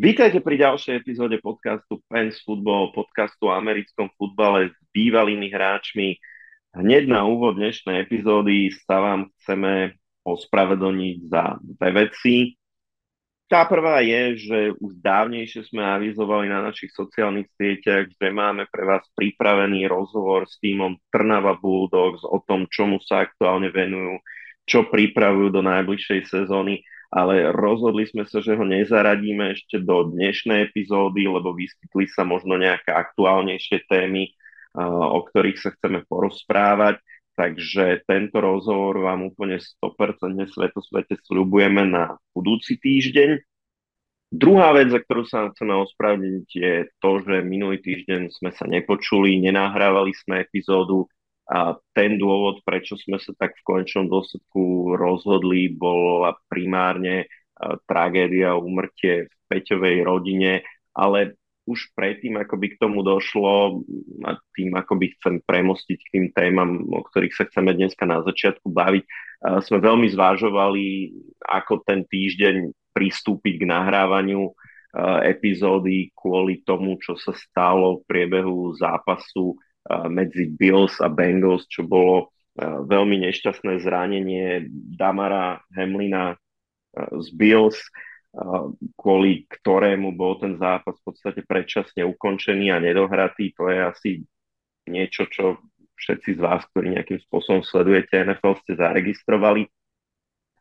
Vítajte pri ďalšej epizóde podcastu Pens Football, podcastu o americkom futbale s bývalými hráčmi. Hneď na úvod dnešnej epizódy sa vám chceme ospravedlniť za dve veci. Tá prvá je, že už dávnejšie sme avizovali na našich sociálnych sieťach, že máme pre vás pripravený rozhovor s týmom Trnava Bulldogs o tom, čomu sa aktuálne venujú, čo pripravujú do najbližšej sezóny, ale rozhodli sme sa, že ho nezaradíme ešte do dnešnej epizódy, lebo vyskytli sa možno nejaké aktuálnejšie témy, o ktorých sa chceme porozprávať. Takže tento rozhovor vám úplne 100% svetosvete sľubujeme na budúci týždeň. Druhá vec, za ktorú sa chceme ospravedlniť, je to, že minulý týždeň sme sa nepočuli, nenahrávali sme epizódu a ten dôvod, prečo sme sa tak v konečnom dôsledku rozhodli, bola primárne tragédia, umrtie v Peťovej rodine, ale už predtým, ako by k tomu došlo a tým, ako by chcem premostiť k tým témam, o ktorých sa chceme dneska na začiatku baviť, sme veľmi zvážovali, ako ten týždeň pristúpiť k nahrávaniu epizódy kvôli tomu, čo sa stalo v priebehu zápasu medzi Bills a Bengals, čo bolo veľmi nešťastné zranenie Damara Hemlina z Bills kvôli ktorému bol ten zápas v podstate predčasne ukončený a nedohratý. To je asi niečo, čo všetci z vás, ktorí nejakým spôsobom sledujete NFL, ste zaregistrovali.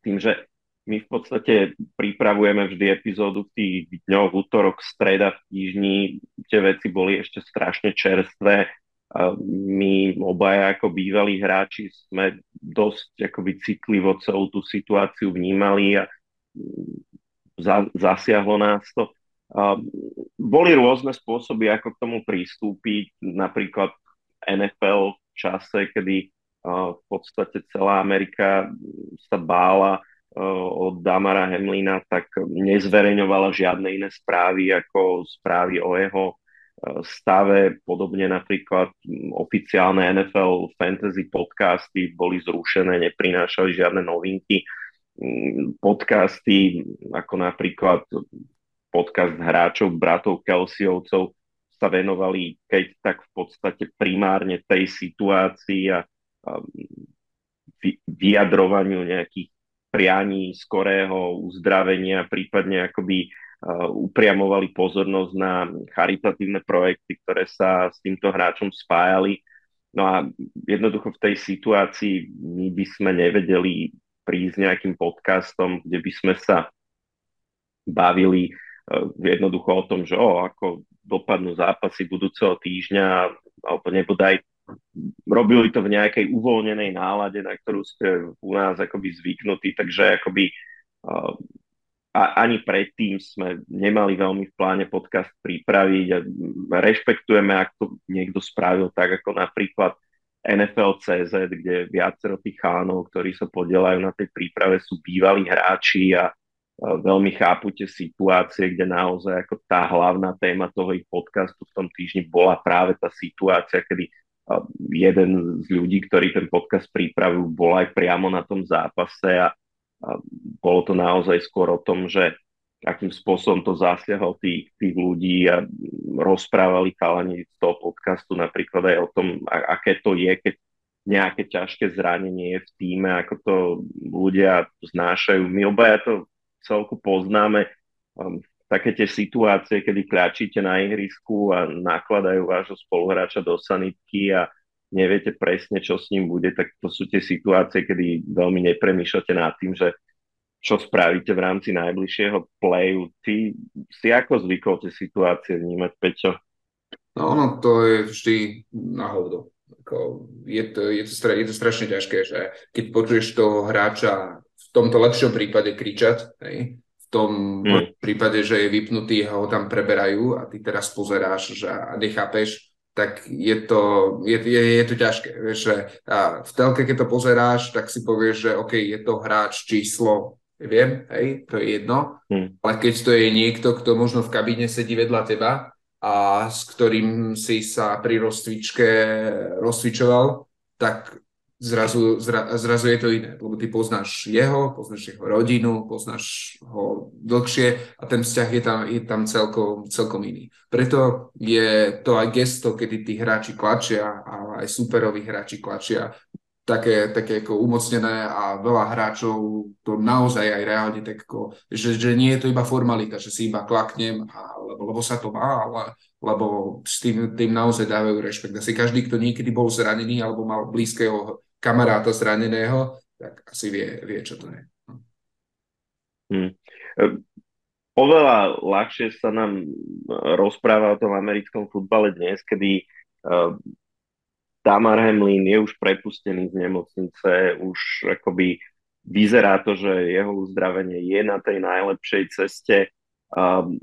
Tým, že my v podstate pripravujeme vždy epizódu v tých dňoch, útorok, streda v týždni. Tie veci boli ešte strašne čerstvé. My obaja ako bývalí hráči sme dosť akoby citlivo celú tú situáciu vnímali a za, zasiahlo nás to. A boli rôzne spôsoby, ako k tomu pristúpiť, napríklad NFL v čase, kedy v podstate celá Amerika sa bála od Damara Hemlina, tak nezverejňovala žiadne iné správy ako správy o jeho stave. Podobne napríklad oficiálne NFL fantasy podcasty boli zrušené, neprinášali žiadne novinky podcasty, ako napríklad podcast hráčov, bratov Kelseyovcov, sa venovali keď tak v podstate primárne tej situácii a, a vyjadrovaniu nejakých prianí skorého uzdravenia, prípadne akoby upriamovali pozornosť na charitatívne projekty, ktoré sa s týmto hráčom spájali. No a jednoducho v tej situácii my by sme nevedeli prísť nejakým podcastom, kde by sme sa bavili uh, jednoducho o tom, že o, ako dopadnú zápasy budúceho týždňa, alebo nebodaj robili to v nejakej uvoľnenej nálade, na ktorú ste u nás akoby zvyknutí, takže akoby uh, a ani predtým sme nemali veľmi v pláne podcast pripraviť a rešpektujeme, ak to niekto spravil tak, ako napríklad NFL.cz, kde viacero tých chánov, ktorí sa podielajú na tej príprave, sú bývalí hráči a veľmi chápu tie situácie, kde naozaj ako tá hlavná téma toho ich podcastu v tom týždni bola práve tá situácia, kedy jeden z ľudí, ktorý ten podcast pripravujú, bol aj priamo na tom zápase a bolo to naozaj skôr o tom, že akým spôsobom to zasiahol tých, tých ľudí a rozprávali chalani z toho podcastu napríklad aj o tom, aké to je, keď nejaké ťažké zranenie je v týme, ako to ľudia znášajú. My obaja to celku poznáme. Um, také tie situácie, kedy kľačíte na ihrisku a nakladajú vášho spoluhráča do sanitky a neviete presne, čo s ním bude, tak to sú tie situácie, kedy veľmi nepremýšľate nad tým, že čo spravíte v rámci najbližšieho playu. Ty si ako zvykol tie situácie vnímať, Peťo? No ono to je vždy na hovno. Je to, je, to, je to strašne ťažké, že keď počuješ toho hráča v tomto lepšom prípade kričať, hej, v tom hmm. prípade, že je vypnutý a ho tam preberajú a ty teraz pozeráš že a nechápeš, tak je to, je, je, je to ťažké. Vieš, že v telke, keď to pozeráš, tak si povieš, že OK, je to hráč číslo viem, hej, to je jedno, hmm. ale keď to je niekto, kto možno v kabíne sedí vedľa teba a s ktorým si sa pri rozcvičke rozcvičoval, tak zrazu, zra, zrazu je to iné, lebo ty poznáš jeho, poznáš jeho rodinu, poznáš ho dlhšie a ten vzťah je tam, je tam celkom, celkom iný. Preto je to aj gesto, kedy tí hráči klačia a aj superoví hráči klačia také, také ako umocnené a veľa hráčov to naozaj aj reálne tak ako, že, že nie je to iba formalita, že si iba klaknem, a, lebo, lebo sa to má, ale lebo s tým, tým naozaj dávajú rešpekt. Asi každý, kto niekedy bol zranený alebo mal blízkeho kamaráta zraneného, tak asi vie, vie čo to je. Hmm. Oveľa ľahšie sa nám rozpráva o tom americkom futbale dnes, kedy uh, Tamar Hamlin je už prepustený z nemocnice, už akoby vyzerá to, že jeho uzdravenie je na tej najlepšej ceste. Um,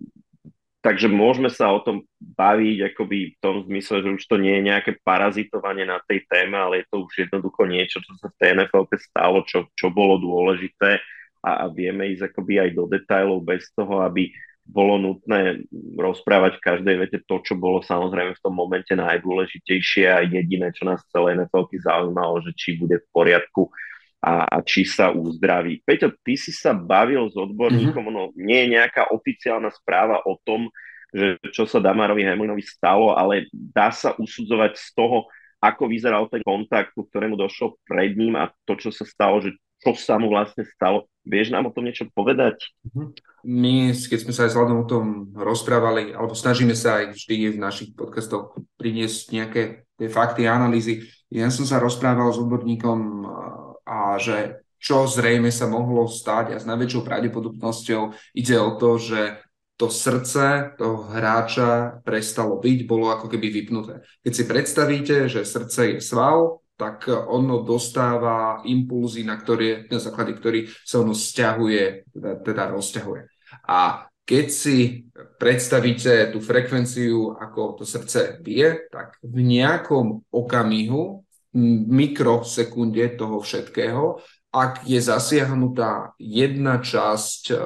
takže môžeme sa o tom baviť akoby v tom zmysle, že už to nie je nejaké parazitovanie na tej téme, ale je to už jednoducho niečo, čo sa v tej NFL stalo, čo, čo bolo dôležité a, a vieme ísť akoby aj do detajlov bez toho, aby bolo nutné rozprávať v každej vete to, čo bolo samozrejme v tom momente najdôležitejšie a jediné, čo nás celé NFL zaujímalo, že či bude v poriadku a, a či sa uzdraví. Peťo, ty si sa bavil s odborníkom, mm-hmm. no nie je nejaká oficiálna správa o tom, že čo sa Damarovi Hamlinovi stalo, ale dá sa usudzovať z toho, ako vyzeral ten kontakt, ku ktorému došlo pred ním a to, čo sa stalo, že čo sa mu vlastne stalo. Vieš nám o tom niečo povedať? Mhm. My, keď sme sa aj s Vladom o tom rozprávali, alebo snažíme sa aj vždy v našich podcastoch priniesť nejaké tie fakty a analýzy, ja som sa rozprával s odborníkom a že čo zrejme sa mohlo stať a s najväčšou pravdepodobnosťou ide o to, že to srdce toho hráča prestalo byť, bolo ako keby vypnuté. Keď si predstavíte, že srdce je sval, tak ono dostáva impulzy, na, ktoré, na základe ktorých sa ono stiahuje, teda, teda rozťahuje. A keď si predstavíte tú frekvenciu, ako to srdce bije, tak v nejakom okamihu, mikrosekunde toho všetkého, ak je zasiahnutá jedna časť uh,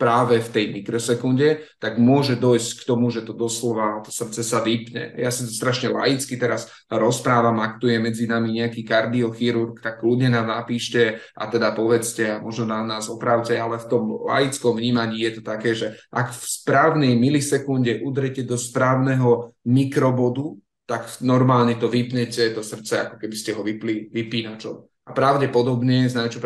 práve v tej mikrosekunde, tak môže dojsť k tomu, že to doslova, to srdce sa vypne. Ja si to strašne laicky teraz rozprávam, ak tu je medzi nami nejaký kardiochirurg, tak ľudia nám napíšte a teda povedzte a možno na nás opravte, ale v tom laickom vnímaní je to také, že ak v správnej milisekunde udrete do správneho mikrobodu, tak normálne to vypnete, to srdce, ako keby ste ho vypli vypínačom a pravdepodobne s najväčšou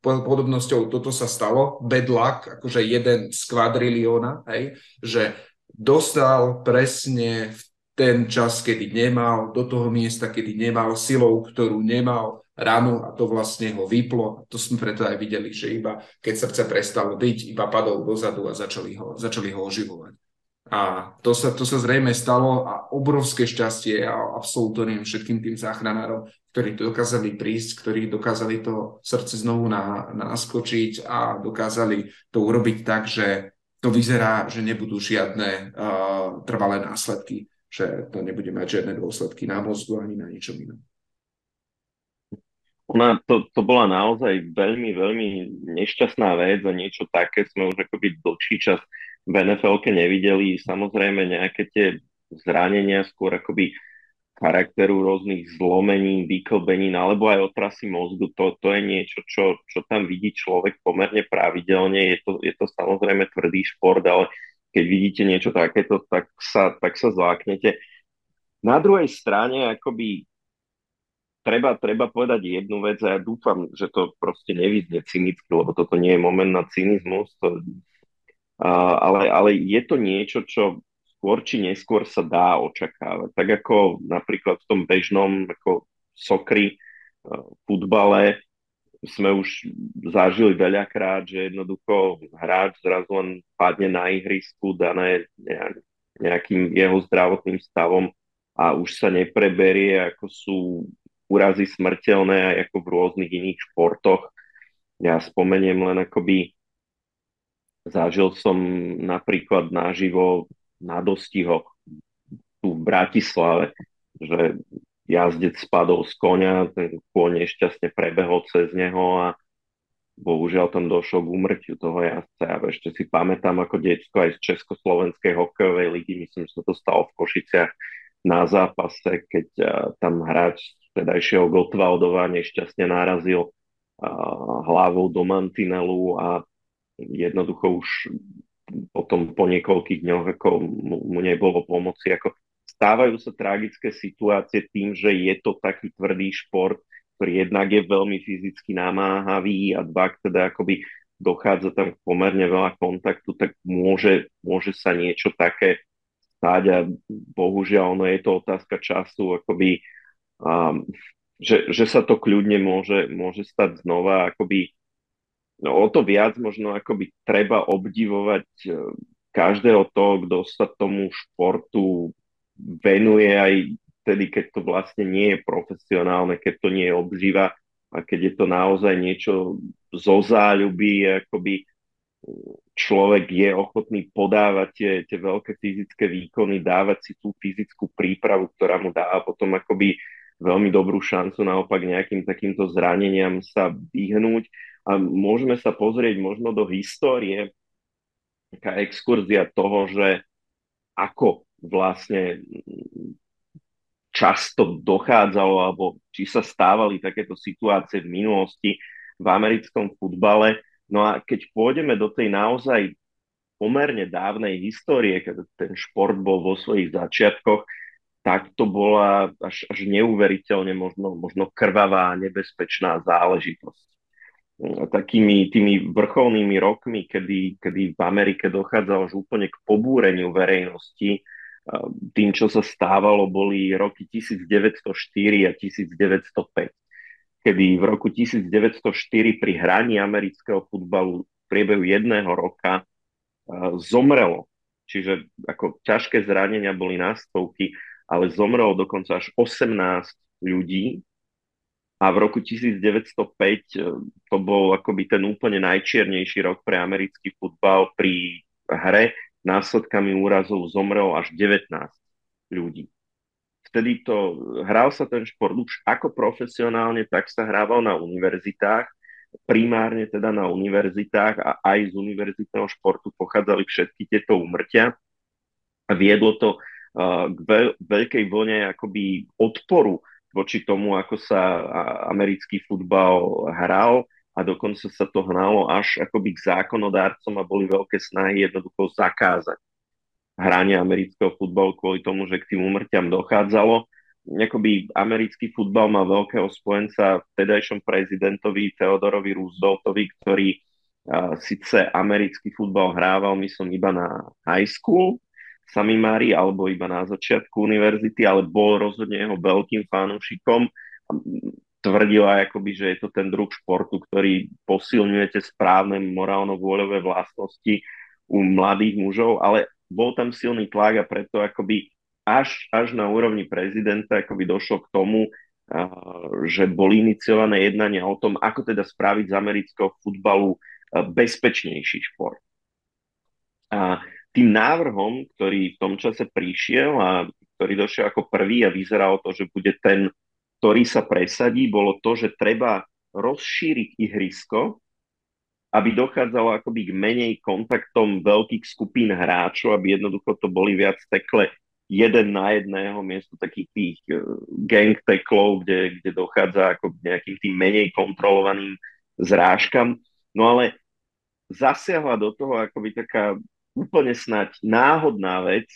podobnosťou toto sa stalo. Bad luck, akože jeden z kvadrilióna, hej, že dostal presne v ten čas, kedy nemal, do toho miesta, kedy nemal, silou, ktorú nemal, ranu a to vlastne ho vyplo. A to sme preto aj videli, že iba keď srdce prestalo byť, iba padol dozadu a začali ho, začali ho oživovať. A to sa, to sa zrejme stalo a obrovské šťastie a absolutorium všetkým tým záchranárom, ktorí dokázali prísť, ktorí dokázali to srdce znovu na, naskočiť a dokázali to urobiť tak, že to vyzerá, že nebudú žiadne uh, trvalé následky, že to nebude mať žiadne dôsledky na mozgu ani na ničom inom. Ona, to, to bola naozaj veľmi, veľmi nešťastná vec a niečo také sme už akoby dlhší čas v nfl nevideli. Samozrejme nejaké tie zranenia skôr akoby charakteru rôznych zlomení, vyklbenín alebo aj otrasy mozgu, to, to je niečo, čo, čo tam vidí človek pomerne pravidelne. Je to, je to samozrejme tvrdý šport, ale keď vidíte niečo takéto, tak sa, tak sa zláknete. Na druhej strane, akoby treba, treba povedať jednu vec a ja dúfam, že to proste nevyznie cynicky, lebo toto nie je moment na cynizmus, to, ale, ale je to niečo, čo skôr či neskôr sa dá očakávať. Tak ako napríklad v tom bežnom ako sokri, eh, futbale sme už zažili veľakrát, že jednoducho hráč zrazu len padne na ihrisku dané nejakým jeho zdravotným stavom a už sa nepreberie, ako sú úrazy smrteľné aj ako v rôznych iných športoch. Ja spomeniem len akoby zažil som napríklad naživo na dostihoch tu v Bratislave, že jazdec spadol z konia, ten kôň nešťastne prebehol cez neho a bohužiaľ tam došlo k umrťu toho jazdca. Ja ešte si pamätám ako detsko aj z Československej hokejovej ligy, myslím, že sa to stalo v Košiciach na zápase, keď tam hráč tedajšieho Gotwaldova nešťastne narazil hlavou do mantinelu a jednoducho už potom po niekoľkých dňoch ako mu, nebolo pomoci. Ako stávajú sa tragické situácie tým, že je to taký tvrdý šport, ktorý jednak je veľmi fyzicky namáhavý a dva, teda akoby dochádza tam pomerne veľa kontaktu, tak môže, môže sa niečo také stať a bohužiaľ ono je to otázka času, akoby, um, že, že sa to kľudne môže, môže stať znova, akoby no, o to viac možno akoby treba obdivovať e, každého toho, kto sa tomu športu venuje aj vtedy, keď to vlastne nie je profesionálne, keď to nie je obživa a keď je to naozaj niečo zo záľuby, akoby človek je ochotný podávať tie, tie veľké fyzické výkony, dávať si tú fyzickú prípravu, ktorá mu dá potom akoby veľmi dobrú šancu naopak nejakým takýmto zraneniam sa vyhnúť. A môžeme sa pozrieť možno do histórie, taká exkurzia toho, že ako vlastne často dochádzalo, alebo či sa stávali takéto situácie v minulosti v americkom futbale. No a keď pôjdeme do tej naozaj pomerne dávnej histórie, keď ten šport bol vo svojich začiatkoch, tak to bola až, až neuveriteľne možno, možno krvavá, nebezpečná záležitosť. Takými tými vrcholnými rokmi, kedy, kedy v Amerike dochádzalo už úplne k pobúreniu verejnosti, tým, čo sa stávalo, boli roky 1904 a 1905, kedy v roku 1904 pri hraní amerického futbalu v priebehu jedného roka zomrelo. Čiže ako ťažké zranenia boli na stovky, ale zomrelo dokonca až 18 ľudí a v roku 1905 e, to bol akoby ten úplne najčiernejší rok pre americký futbal pri hre následkami úrazov zomrelo až 19 ľudí. Vtedy to, hral sa ten šport už ako profesionálne, tak sa hrával na univerzitách, primárne teda na univerzitách a aj z univerzitného športu pochádzali všetky tieto umrtia. Viedlo to uh, k veľ- veľkej vlne akoby odporu voči tomu, ako sa americký futbal hral a dokonca sa to hnalo až akoby k zákonodárcom a boli veľké snahy jednoducho zakázať hranie amerického futbalu kvôli tomu, že k tým umrťam dochádzalo. Jakoby americký futbal má veľkého spojenca vtedajšom prezidentovi Theodorovi Rooseveltovi, ktorý uh, síce americký futbal hrával, myslím, iba na high school, sami Mari, alebo iba na začiatku univerzity, ale bol rozhodne jeho veľkým fanúšikom tvrdila, akoby, že je to ten druh športu, ktorý posilňuje tie správne morálno-vôľové vlastnosti u mladých mužov, ale bol tam silný tlak a preto akoby až, až na úrovni prezidenta akoby došlo k tomu, že boli iniciované jednania o tom, ako teda spraviť z amerického futbalu bezpečnejší šport. A tým návrhom, ktorý v tom čase prišiel a ktorý došiel ako prvý a vyzeralo to, že bude ten ktorý sa presadí, bolo to, že treba rozšíriť ihrisko, aby dochádzalo akoby k menej kontaktom veľkých skupín hráčov, aby jednoducho to boli viac tekle jeden na jedného miesto takých tých uh, gang teklov, kde, kde dochádza ako k nejakým tým menej kontrolovaným zrážkam. No ale zasiahla do toho akoby taká úplne snať náhodná vec,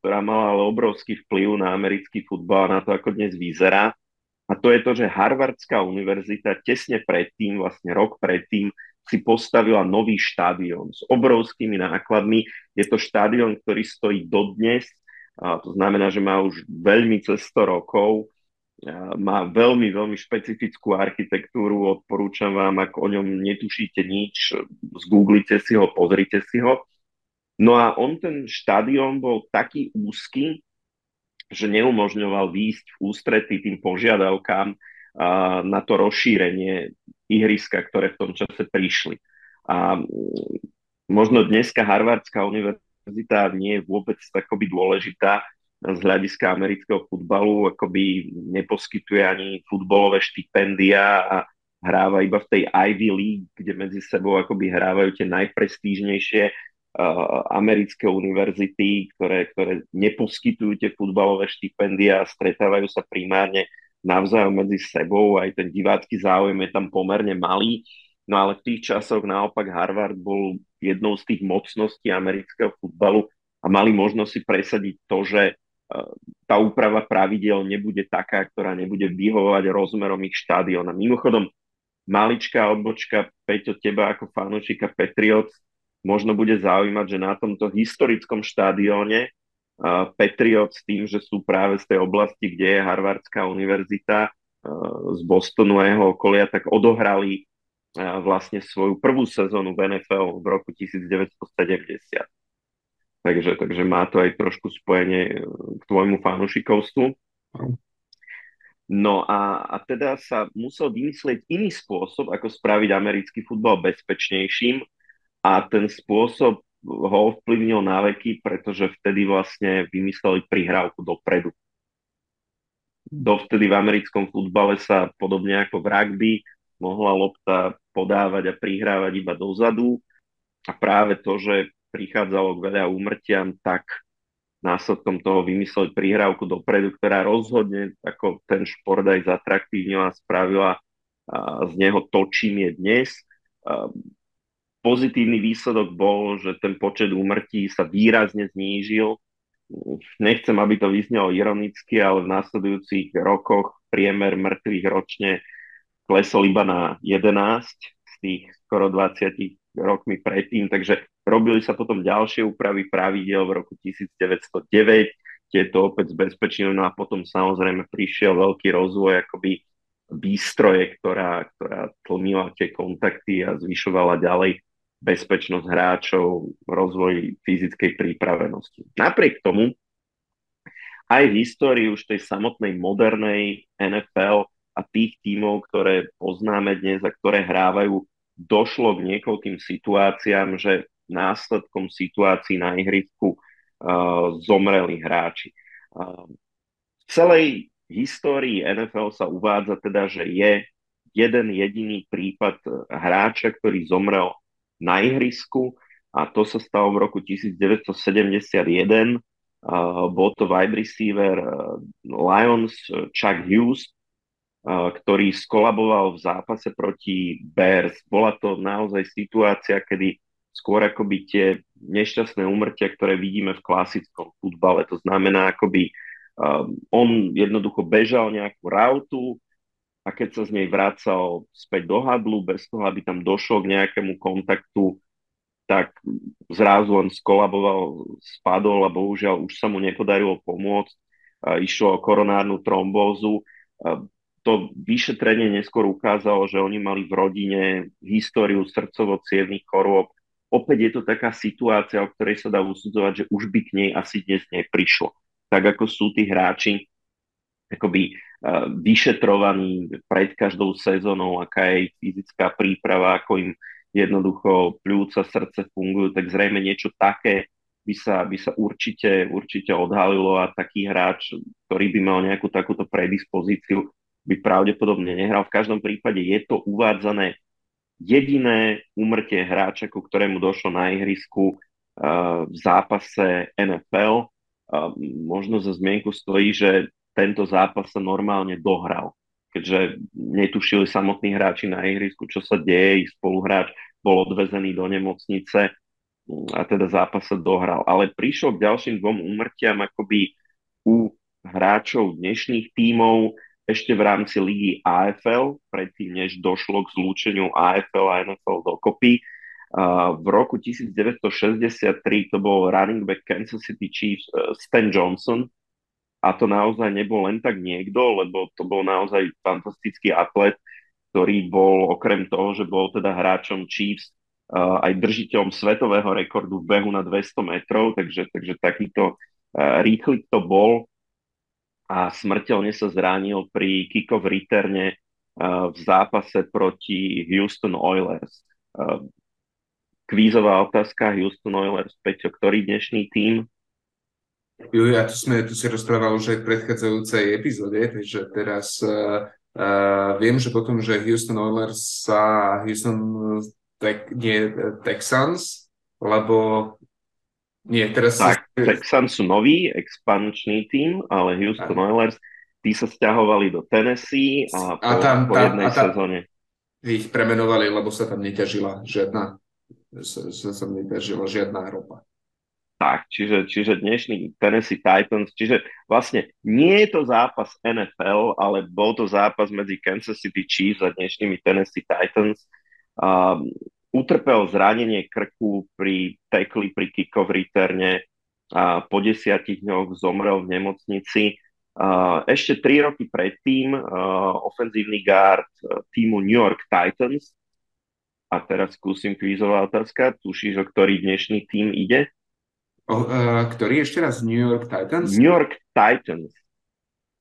ktorá mala ale obrovský vplyv na americký futbal, na to, ako dnes vyzerá. A to je to, že Harvardská univerzita tesne predtým, vlastne rok predtým, si postavila nový štádion s obrovskými nákladmi. Je to štádion, ktorý stojí dodnes, a to znamená, že má už veľmi cez 100 rokov, má veľmi, veľmi špecifickú architektúru, odporúčam vám, ak o ňom netušíte nič, zgooglite si ho, pozrite si ho. No a on ten štadión bol taký úzky, že neumožňoval výjsť v ústrety tým požiadavkám na to rozšírenie ihriska, ktoré v tom čase prišli. A možno dneska Harvardská univerzita nie je vôbec takoby dôležitá z hľadiska amerického futbalu, akoby neposkytuje ani futbolové štipendia a hráva iba v tej Ivy League, kde medzi sebou akoby hrávajú tie najprestížnejšie americké univerzity, ktoré, ktoré neposkytujú tie futbalové štipendia, stretávajú sa primárne navzájom medzi sebou, aj ten divácky záujem je tam pomerne malý. No ale v tých časoch naopak Harvard bol jednou z tých mocností amerického futbalu a mali možnosť si presadiť to, že e, tá úprava pravidel nebude taká, ktorá nebude vyhovovať rozmerom ich štadiona. Mimochodom, maličká odbočka, Peťo, teba ako fanúšika Patriots, možno bude zaujímať, že na tomto historickom štadióne uh, Patriots tým, že sú práve z tej oblasti, kde je Harvardská univerzita, z Bostonu a jeho okolia, tak odohrali vlastne svoju prvú sezónu v NFL v roku 1970. Takže, takže má to aj trošku spojenie e, k tvojmu fanúšikovstvu. No a, a teda sa musel vymyslieť iný spôsob, ako spraviť americký futbal bezpečnejším a ten spôsob ho ovplyvnil na veky, pretože vtedy vlastne vymysleli prihrávku dopredu. Dovtedy v americkom futbale sa podobne ako v rugby mohla lopta podávať a prihrávať iba dozadu a práve to, že prichádzalo k veľa úmrtiam, tak následkom toho vymysleli prihrávku dopredu, ktorá rozhodne ako ten šport aj zatraktívnila spravila z neho to, čím je dnes. Pozitívny výsledok bol, že ten počet úmrtí sa výrazne znížil. Nechcem, aby to vyznelo ironicky, ale v následujúcich rokoch priemer mŕtvych ročne klesol iba na 11 z tých skoro 20 rokmi predtým, takže robili sa potom ďalšie úpravy pravidel v roku 1909, tieto opäť zbezpečili, no a potom samozrejme prišiel veľký rozvoj akoby výstroje, ktorá, ktorá tlmila tie kontakty a zvyšovala ďalej bezpečnosť hráčov, rozvoj fyzickej prípravenosti. Napriek tomu, aj v histórii už tej samotnej modernej NFL a tých tímov, ktoré poznáme dnes a ktoré hrávajú, došlo k niekoľkým situáciám, že následkom situácií na ihrisku uh, zomreli hráči. Uh, v celej histórii NFL sa uvádza teda, že je jeden jediný prípad hráča, ktorý zomrel na ihrisku a to sa stalo v roku 1971. Uh, bol to wide receiver Lions Chuck Hughes, ktorý skolaboval v zápase proti Bears. Bola to naozaj situácia, kedy skôr akoby tie nešťastné úmrtia, ktoré vidíme v klasickom futbale. To znamená, akoby on jednoducho bežal nejakú rautu a keď sa z nej vracal späť do hadlu, bez toho, aby tam došlo k nejakému kontaktu, tak zrazu on skolaboval, spadol a bohužiaľ už sa mu nepodarilo pomôcť. Išlo o koronárnu trombózu to vyšetrenie neskôr ukázalo, že oni mali v rodine históriu srdcovo chorôb. Opäť je to taká situácia, o ktorej sa dá usudzovať, že už by k nej asi dnes neprišlo. Tak ako sú tí hráči akoby vyšetrovaní pred každou sezónou, aká je fyzická príprava, ako im jednoducho pľúca, srdce fungujú, tak zrejme niečo také by sa, by sa určite, určite odhalilo a taký hráč, ktorý by mal nejakú takúto predispozíciu, by pravdepodobne nehral. V každom prípade je to uvádzané jediné umrtie hráča, ku ktorému došlo na ihrisku uh, v zápase NFL. Uh, možno za zmienku stojí, že tento zápas sa normálne dohral, keďže netušili samotní hráči na ihrisku, čo sa deje, ich spoluhráč bol odvezený do nemocnice a teda zápas sa dohral. Ale prišiel k ďalším dvom úmrtiam akoby u hráčov dnešných tímov, ešte v rámci ligy AFL, predtým než došlo k zlúčeniu AFL a NFL dokopy. V roku 1963 to bol running back Kansas City Chiefs uh, Stan Johnson a to naozaj nebol len tak niekto, lebo to bol naozaj fantastický atlet, ktorý bol okrem toho, že bol teda hráčom Chiefs uh, aj držiteľom svetového rekordu v behu na 200 metrov, takže, takže takýto uh, rýchlik to bol a smrteľne sa zranil pri kick-off reterne uh, v zápase proti Houston Oilers. Kvízová otázka Houston Oilers, Peťo, ktorý dnešný tým? Jo, ja tu, sme, tu si rozprával už aj v predchádzajúcej epizóde, takže teraz uh, uh, viem, že potom, že Houston Oilers sa Houston tak, nie, Texans, lebo nie, teraz tak, sa... Texans sú nový expančný tým, ale Houston a. Oilers, tí sa stiahovali do Tennessee a po, a tam, po jednej a tam, sezóne. ich premenovali, lebo sa tam neťažila žiadna, sa, sa tam neťažila žiadna ropa. Tak, čiže, čiže dnešný Tennessee Titans, čiže vlastne nie je to zápas NFL, ale bol to zápas medzi Kansas City Chiefs a dnešnými Tennessee Titans. Um, utrpel zranenie krku pri tekli, pri kickov reterne a po desiatich dňoch zomrel v nemocnici. Uh, ešte tri roky predtým uh, ofenzívny guard uh, týmu New York Titans a teraz skúsim kvízová otázka, tušíš, o ktorý dnešný tým ide? Uh, ktorý ešte raz? New York Titans? New York Titans.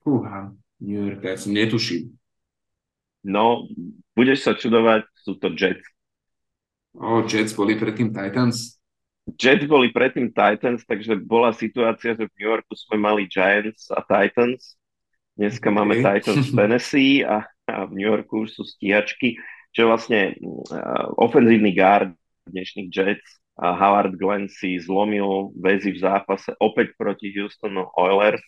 Fúha, New York Titans, netuším. No, budeš sa čudovať, sú to Jets. O, Jets boli predtým Titans? Jets boli predtým Titans, takže bola situácia, že v New Yorku sme mali Giants a Titans. Dneska okay. máme Titans v Tennessee a, a v New Yorku už sú stíhačky. Čiže vlastne uh, ofenzívny guard dnešných Jets Howard Glenn si zlomil väzy v zápase opäť proti Houston Oilers,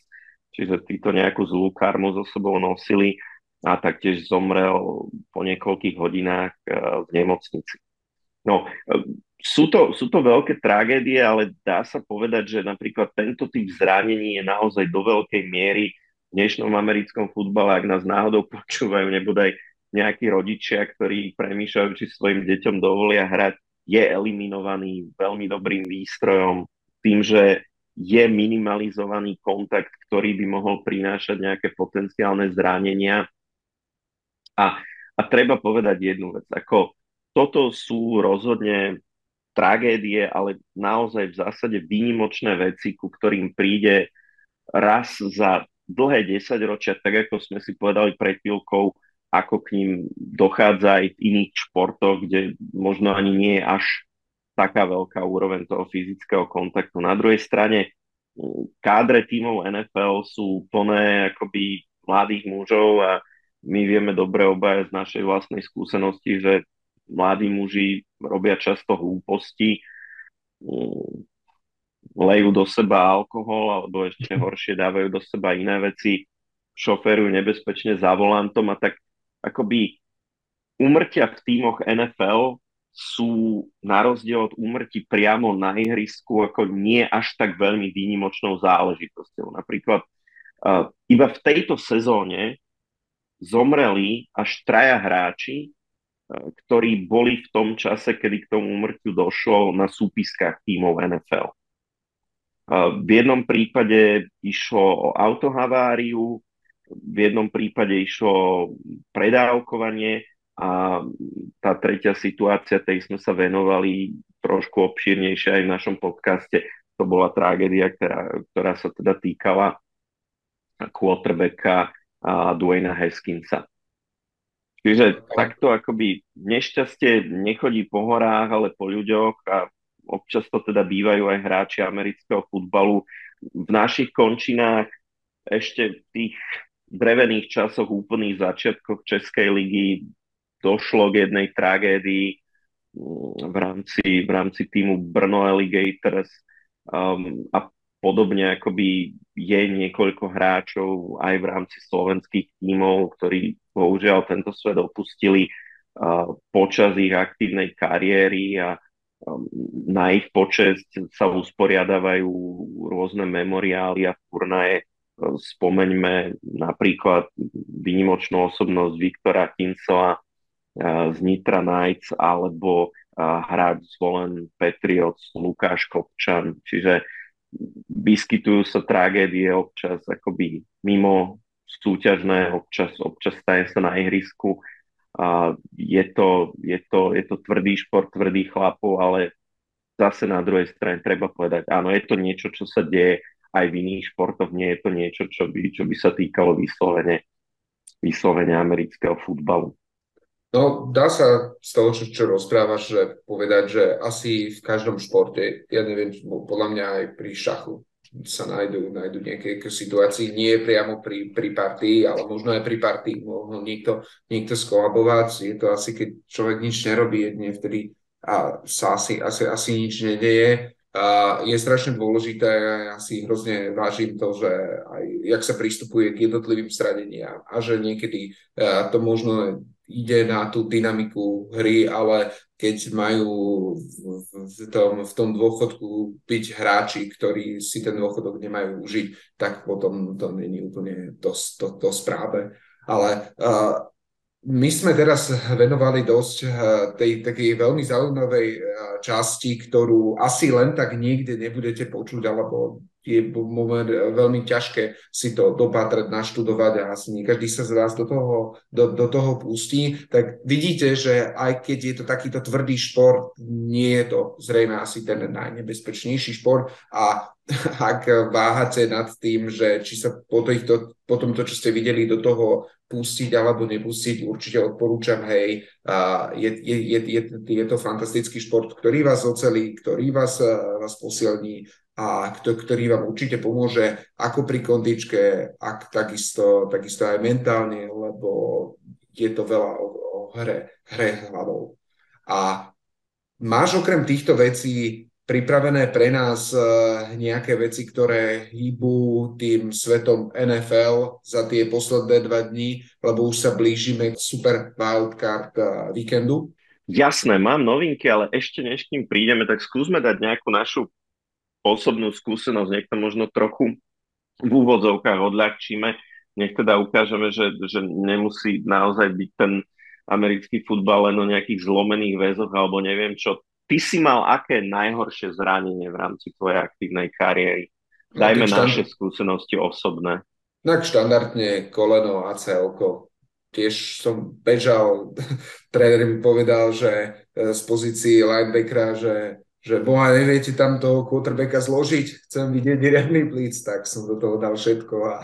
čiže títo nejakú zlú karmu so sebou nosili a taktiež zomrel po niekoľkých hodinách e, v nemocnici. No, e, sú to, sú to veľké tragédie, ale dá sa povedať, že napríklad tento typ zranení je naozaj do veľkej miery v dnešnom americkom futbale, ak nás náhodou počúvajú, nebodaj nejakí rodičia, ktorí premýšľajú, či svojim deťom dovolia hrať je eliminovaný veľmi dobrým výstrojom, tým, že je minimalizovaný kontakt, ktorý by mohol prinášať nejaké potenciálne zranenia. A, a treba povedať jednu vec, ako toto sú rozhodne tragédie, ale naozaj v zásade výnimočné veci, ku ktorým príde raz za dlhé desaťročia, tak ako sme si povedali pred chvíľkou, ako k ním dochádza aj v iných športoch, kde možno ani nie je až taká veľká úroveň toho fyzického kontaktu. Na druhej strane kádre tímov NFL sú plné akoby mladých mužov a my vieme dobre obaja z našej vlastnej skúsenosti, že mladí muži robia často hlúposti, lejú do seba alkohol alebo ešte horšie dávajú do seba iné veci, šoferujú nebezpečne za volantom a tak akoby umrtia v tímoch NFL sú na rozdiel od úmrtí priamo na ihrisku ako nie až tak veľmi výnimočnou záležitosťou. Napríklad uh, iba v tejto sezóne zomreli až traja hráči, uh, ktorí boli v tom čase, kedy k tomu úmrtiu došlo na súpiskách tímov NFL. Uh, v jednom prípade išlo o autohaváriu, v jednom prípade išlo predávkovanie a tá tretia situácia, tej sme sa venovali trošku obšírnejšie aj v našom podcaste. To bola tragédia, ktorá, ktorá sa teda týkala quarterbacka Dwayna Haskinsa. Čiže takto akoby nešťastie nechodí po horách, ale po ľuďoch a občas to teda bývajú aj hráči amerického futbalu. V našich končinách ešte tých drevených časoch, úplných začiatkoch Českej ligy došlo k jednej tragédii mm, v rámci, v rámci týmu Brno Alligators um, a podobne akoby je niekoľko hráčov aj v rámci slovenských tímov, ktorí bohužiaľ tento svet opustili uh, počas ich aktívnej kariéry a um, na ich počest sa usporiadavajú rôzne memoriály a turnaje Spomeňme napríklad výnimočnú osobnosť Viktora Kinsela z Nitra Knights alebo hráč zvolen Patriots Lukáš Kopčan. Čiže vyskytujú sa tragédie občas akoby mimo súťažné, občas, občas staje sa na ihrisku. A je, to, je, to, je to tvrdý šport, tvrdý chlapov, ale zase na druhej strane treba povedať, áno, je to niečo, čo sa deje aj v iných športoch nie je to niečo, čo by, čo by sa týkalo vyslovene, vyslovene amerického futbalu. No, dá sa z toho, čo, čo rozprávaš, že povedať, že asi v každom športe, ja neviem, podľa mňa aj pri šachu sa nájdú, nájdú nejaké situácii, nie priamo pri, pri partii, ale možno aj pri partii mohol niekto, niekto skolabovať. Je to asi, keď človek nič nerobí jedne vtedy a sa asi, asi, asi nič nedeje je strašne dôležité, ja si hrozne vážim to, že aj jak sa pristupuje k jednotlivým stradeniam a že niekedy to možno ide na tú dynamiku hry, ale keď majú v tom, v tom dôchodku byť hráči, ktorí si ten dôchodok nemajú užiť, tak potom to není úplne to, to, to správe. Ale uh, my sme teraz venovali dosť uh, tej takej veľmi zaujímavej uh, časti, ktorú asi len tak nikde nebudete počuť, alebo je moment veľmi ťažké si to dopatrať, naštudovať a asi nie každý sa z vás do toho, do, do toho pustí, tak vidíte, že aj keď je to takýto tvrdý šport, nie je to zrejme asi ten najnebezpečnejší šport. A ak váhate nad tým, že či sa po, týchto, po tomto, čo ste videli, do toho pustiť alebo nepustiť, určite odporúčam, hej, je, je, je, je, je to fantastický šport, ktorý vás ocelí, ktorý vás, vás posilní a ktorý vám určite pomôže ako pri kondičke, ak takisto, takisto aj mentálne, lebo je to veľa o, o hre, hre hlavou. A máš okrem týchto vecí pripravené pre nás e, nejaké veci, ktoré hýbu tým svetom NFL za tie posledné dva dní, lebo už sa blížime k super wildcard e, víkendu? Jasné, mám novinky, ale ešte než k ním prídeme, tak skúsme dať nejakú našu osobnú skúsenosť, nech to možno trochu v úvodzovkách odľahčíme, nech teda ukážeme, že, že nemusí naozaj byť ten americký futbal len o nejakých zlomených väzoch alebo neviem čo. Ty si mal aké najhoršie zranenie v rámci tvojej aktívnej kariéry? No, Dajme no, naše štand... skúsenosti osobné. Tak štandardne koleno a celko. Tiež som bežal, tréner mi povedal, že e, z pozícii linebackera, že že boha, neviete tam toho quarterbacka zložiť, chcem vidieť riadny plíc, tak som do toho dal všetko a,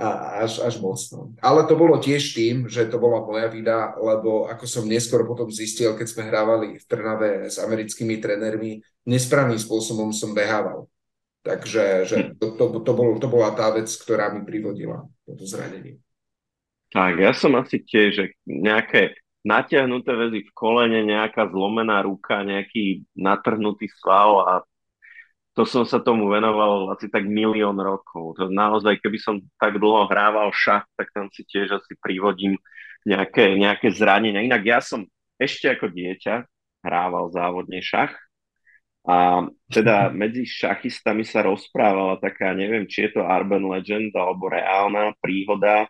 a až, až mocno. Ale to bolo tiež tým, že to bola moja vida, lebo ako som neskôr potom zistil, keď sme hrávali v Trnave s americkými trénermi, nesprávnym spôsobom som behával. Takže že to, to, to, bol, to bola tá vec, ktorá mi privodila toto zranenie. Tak, ja som asi tiež, že nejaké natiahnuté väzy v kolene, nejaká zlomená ruka, nejaký natrhnutý sval a to som sa tomu venoval asi tak milión rokov. To naozaj, keby som tak dlho hrával šach, tak tam si tiež asi privodím nejaké, nejaké zranenia. Inak ja som ešte ako dieťa hrával závodne šach a teda medzi šachistami sa rozprávala taká, neviem, či je to urban legend alebo reálna príhoda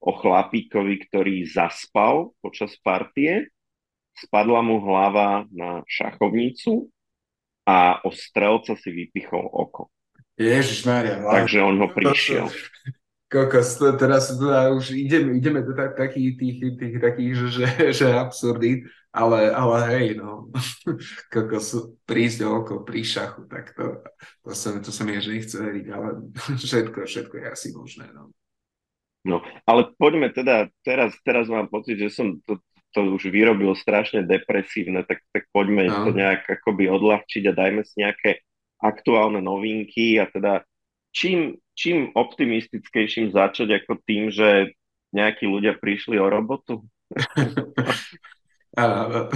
o chlapíkovi, ktorý zaspal počas partie, spadla mu hlava na šachovnicu a o strelca si vypichol oko. Ježiš Maria, Takže on ho prišiel. Kokos, to teraz teda už ideme, ideme do tak, takých tých, tých takých, že, že, že absurdy, ale, ale hej, no, kokos, prísť o oko pri šachu, tak to, to, sa, to sa mi že nechce veriť, ale všetko, všetko je asi možné, no. No, ale poďme teda, teraz, teraz mám pocit, že som to, to už vyrobil strašne depresívne, tak, tak poďme no. to nejak akoby odľahčiť a dajme si nejaké aktuálne novinky a teda čím, čím optimistickejším začať ako tým, že nejakí ľudia prišli o robotu? Áno.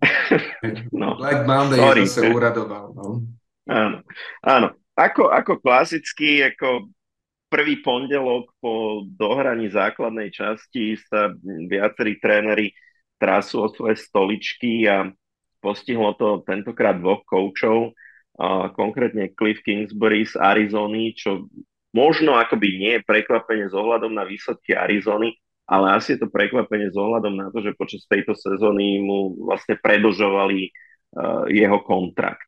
no. Black Monday Sorry. sa uradoval. No. Áno. Áno. Ako, ako klasicky, ako prvý pondelok po dohraní základnej časti sa viacerí tréneri trasú o svoje stoličky a postihlo to tentokrát dvoch koučov, konkrétne Cliff Kingsbury z Arizony, čo možno akoby nie je prekvapenie s ohľadom na výsledky Arizony, ale asi je to prekvapenie s ohľadom na to, že počas tejto sezóny mu vlastne predlžovali jeho kontrakt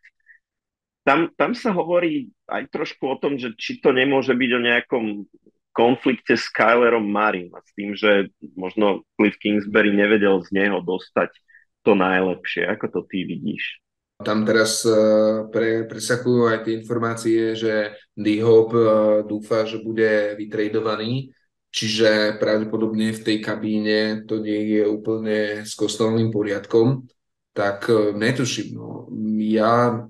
tam, tam sa hovorí aj trošku o tom, že či to nemôže byť o nejakom konflikte s Kylerom Marim a s tým, že možno Cliff Kingsbury nevedel z neho dostať to najlepšie. Ako to ty vidíš? Tam teraz uh, pre, presakujú aj tie informácie, že D-Hop uh, dúfa, že bude vytredovaný, čiže pravdepodobne v tej kabíne to nie je úplne s kostolným poriadkom, tak uh, netuším. No. Ja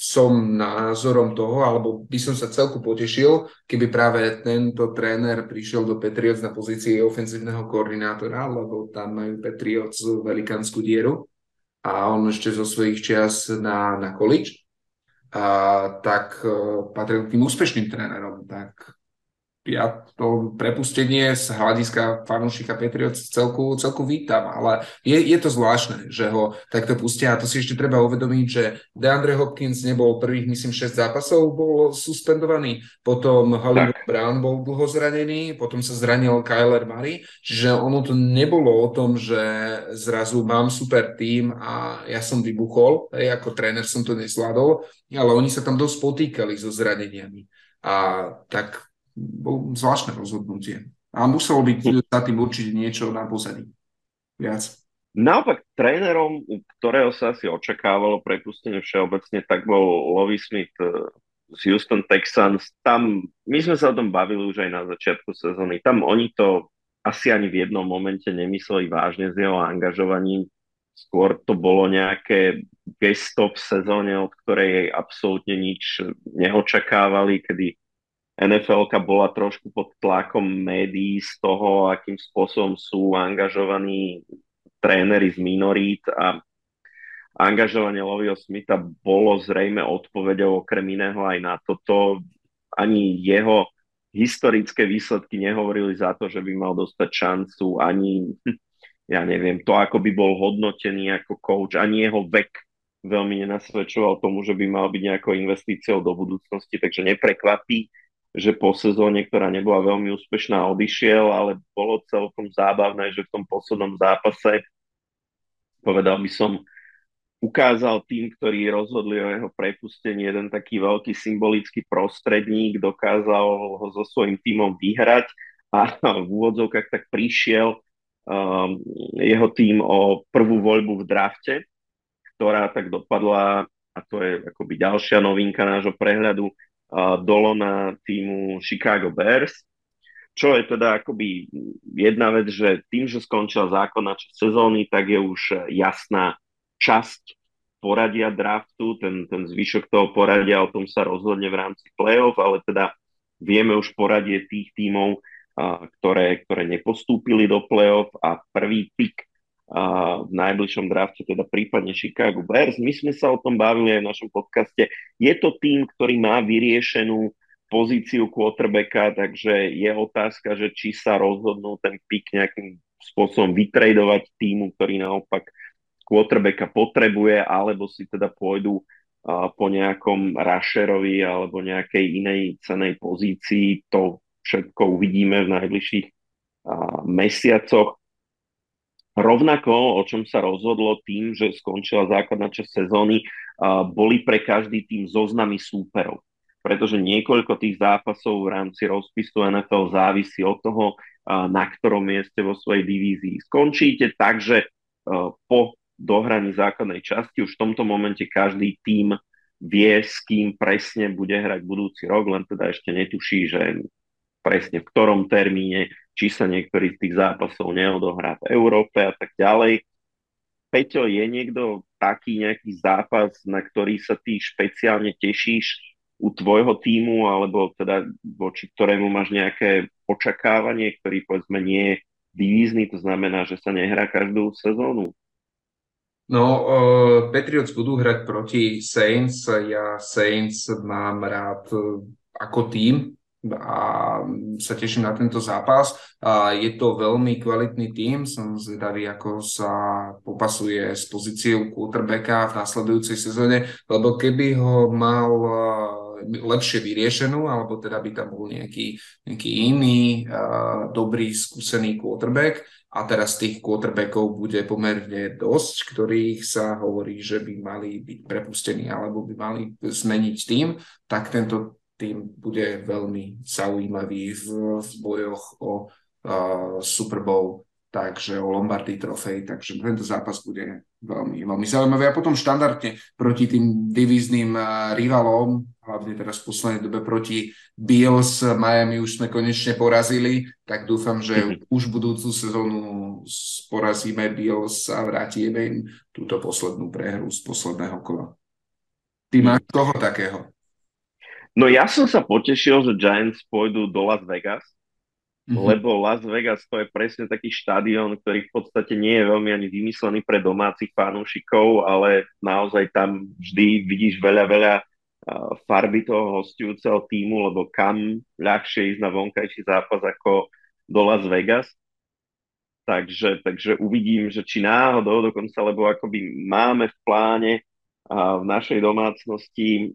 som názorom toho, alebo by som sa celku potešil, keby práve tento tréner prišiel do Patriots na pozícii ofenzívneho koordinátora, lebo tam majú Patriots velikánsku dieru a on ešte zo svojich čias na, na college, a, tak uh, patril k tým úspešným trénerom, tak ja to prepustenie z hľadiska fanúšika Patriot celku, celku vítam, ale je, je to zvláštne, že ho takto pustia. A to si ešte treba uvedomiť, že DeAndre Hopkins nebol prvých, myslím, 6 zápasov, bol suspendovaný, potom Hollywood Brown bol dlho zranený, potom sa zranil Kyler Murray, čiže ono to nebolo o tom, že zrazu mám super tým a ja som vybuchol, hej, ako tréner som to nezvládol, ale oni sa tam dosť potýkali so zraneniami. A tak bol zvláštne rozhodnutie. A muselo byť za tým určite niečo na pozadí. Viac. Naopak, trénerom, u ktorého sa asi očakávalo prepustenie všeobecne, tak bol Lovie Smith eh, z Houston Texans. Tam, my sme sa o tom bavili už aj na začiatku sezóny. Tam oni to asi ani v jednom momente nemysleli vážne s jeho angažovaním. Skôr to bolo nejaké gesto v sezóne, od ktorej absolútne nič neočakávali, kedy nfl bola trošku pod tlakom médií z toho, akým spôsobom sú angažovaní tréneri z minorít a angažovanie Lovio Smitha bolo zrejme odpovedou okrem iného aj na toto. Ani jeho historické výsledky nehovorili za to, že by mal dostať šancu, ani ja neviem, to, ako by bol hodnotený ako coach, ani jeho vek veľmi nenasvedčoval tomu, že by mal byť nejakou investíciou do budúcnosti, takže neprekvapí, že po sezóne, ktorá nebola veľmi úspešná, odišiel, ale bolo celkom zábavné, že v tom poslednom zápase, povedal by som, ukázal tým, ktorí rozhodli o jeho prepustení, jeden taký veľký symbolický prostredník, dokázal ho so svojím týmom vyhrať a v úvodzovkách tak prišiel um, jeho tým o prvú voľbu v drafte, ktorá tak dopadla, a to je akoby ďalšia novinka nášho prehľadu, dolona týmu Chicago Bears, čo je teda akoby jedna vec, že tým, že skončila zákonná časť sezóny, tak je už jasná časť poradia draftu, ten, ten zvyšok toho poradia, o tom sa rozhodne v rámci play-off, ale teda vieme už poradie tých tímov, ktoré, ktoré nepostúpili do play-off a prvý pick v najbližšom drafte, teda prípadne Chicago Bears. My sme sa o tom bavili aj v našom podcaste. Je to tým, ktorý má vyriešenú pozíciu quarterbacka, takže je otázka, že či sa rozhodnú ten pick nejakým spôsobom vytredovať týmu, ktorý naopak quarterbacka potrebuje, alebo si teda pôjdu po nejakom rusherovi alebo nejakej inej cenej pozícii. To všetko uvidíme v najbližších mesiacoch. Rovnako, o čom sa rozhodlo tým, že skončila základná časť sezóny, boli pre každý tým zoznamy súperov. Pretože niekoľko tých zápasov v rámci rozpisu NFL závisí od toho, na ktorom mieste vo svojej divízii skončíte. Takže po dohraní základnej časti už v tomto momente každý tým vie, s kým presne bude hrať budúci rok, len teda ešte netuší, že presne v ktorom termíne, či sa niektorý z tých zápasov neodohrá v Európe a tak ďalej. Peťo, je niekto taký nejaký zápas, na ktorý sa ty špeciálne tešíš u tvojho týmu, alebo teda voči ktorému máš nejaké očakávanie, ktorý povedzme nie je divízny, to znamená, že sa nehrá každú sezónu? No, uh, Patriots budú hrať proti Saints. Ja Saints mám rád uh, ako tým, a sa teším na tento zápas. A je to veľmi kvalitný tím, som zvedavý, ako sa popasuje s pozíciou quarterbacka v následujúcej sezóne, lebo keby ho mal lepšie vyriešenú, alebo teda by tam bol nejaký, nejaký iný uh, dobrý, skúsený quarterback a teraz tých quarterbackov bude pomerne dosť, ktorých sa hovorí, že by mali byť prepustení alebo by mali zmeniť tým, tak tento tým bude veľmi zaujímavý v, v bojoch o uh, Super Bowl, takže o Lombardy trofej, takže tento zápas bude veľmi, veľmi zaujímavý. A potom štandardne proti tým divíznym uh, rivalom, hlavne teraz v poslednej dobe proti Bills, Miami už sme konečne porazili, tak dúfam, že mm-hmm. už budúcu sezónu porazíme Bills a vrátime im túto poslednú prehru z posledného kola. Ty máš toho takého? No ja som sa potešil, že Giants pôjdu do Las Vegas, mm-hmm. lebo Las Vegas to je presne taký štadión, ktorý v podstate nie je veľmi ani vymyslený pre domácich fanúšikov, ale naozaj tam vždy vidíš veľa, veľa farby toho hostujúceho týmu, lebo kam ľahšie ísť na vonkajší zápas ako do Las Vegas. Takže, takže uvidím, že či náhodou dokonca, lebo akoby máme v pláne a v našej domácnosti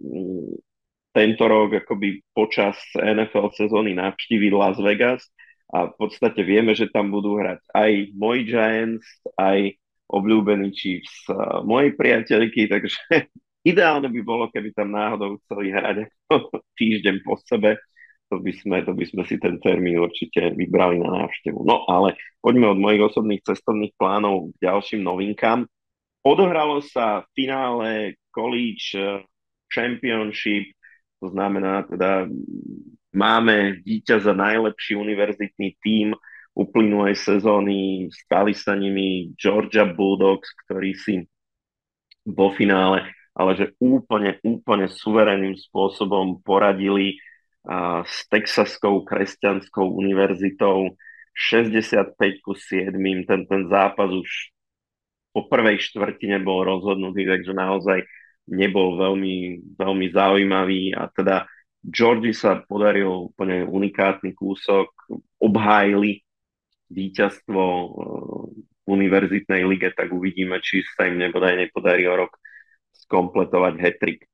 tento rok akoby počas NFL sezóny navštíviť Las Vegas a v podstate vieme, že tam budú hrať aj moji Giants, aj obľúbený Chiefs mojej priateľky, takže ideálne by bolo, keby tam náhodou chceli hrať týždeň po sebe, to by, sme, to by sme si ten termín určite vybrali na návštevu. No ale poďme od mojich osobných cestovných plánov k ďalším novinkám. Odohralo sa v finále College eh, Championship, to znamená teda máme víťa za najlepší univerzitný tím uplynulej sezóny, stali sa nimi Georgia Bulldogs, ktorí si vo finále, ale že úplne, úplne suverénnym spôsobom poradili s Texaskou kresťanskou univerzitou 65 ku 7. Ten, ten zápas už po prvej štvrtine bol rozhodnutý, takže naozaj nebol veľmi, veľmi zaujímavý a teda Georgi sa podaril úplne unikátny kúsok, obhájili víťazstvo v univerzitnej lige, tak uvidíme, či sa im nebodaj nepodarí o rok skompletovať hetrik.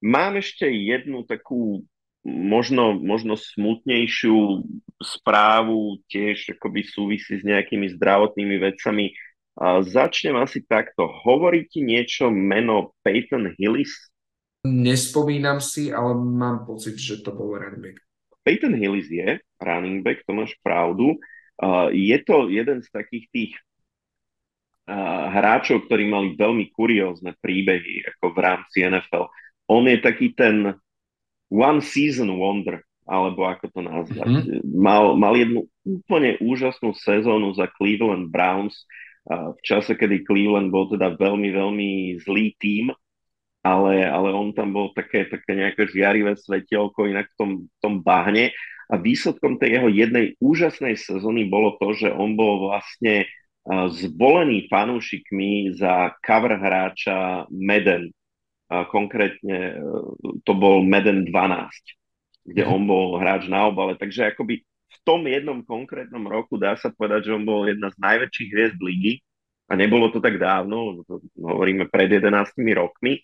Mám ešte jednu takú možno, možno smutnejšiu správu, tiež akoby súvisí s nejakými zdravotnými vecami. A začnem asi takto. Hovorí ti niečo meno Peyton Hillis? Nespomínam si, ale mám pocit, že to bol running back. Peyton Hillis je running back, to máš pravdu. Uh, je to jeden z takých tých uh, hráčov, ktorí mali veľmi kuriózne príbehy ako v rámci NFL. On je taký ten one season wonder, alebo ako to nazvať. Mm-hmm. Mal, mal jednu úplne úžasnú sezónu za Cleveland Browns v čase, kedy Cleveland bol teda veľmi, veľmi zlý tím, ale, ale on tam bol také, také nejaké žiarivé svetielko inak v tom, v tom bahne a výsledkom tej jeho jednej úžasnej sezóny bolo to, že on bol vlastne zvolený fanúšikmi za cover hráča Madden konkrétne e, to bol Madden 12, kde mhm. on bol hráč na obale. Takže akoby v tom jednom konkrétnom roku dá sa povedať, že on bol jedna z najväčších hviezd ligy a nebolo to tak dávno, to hovoríme pred 11 rokmi,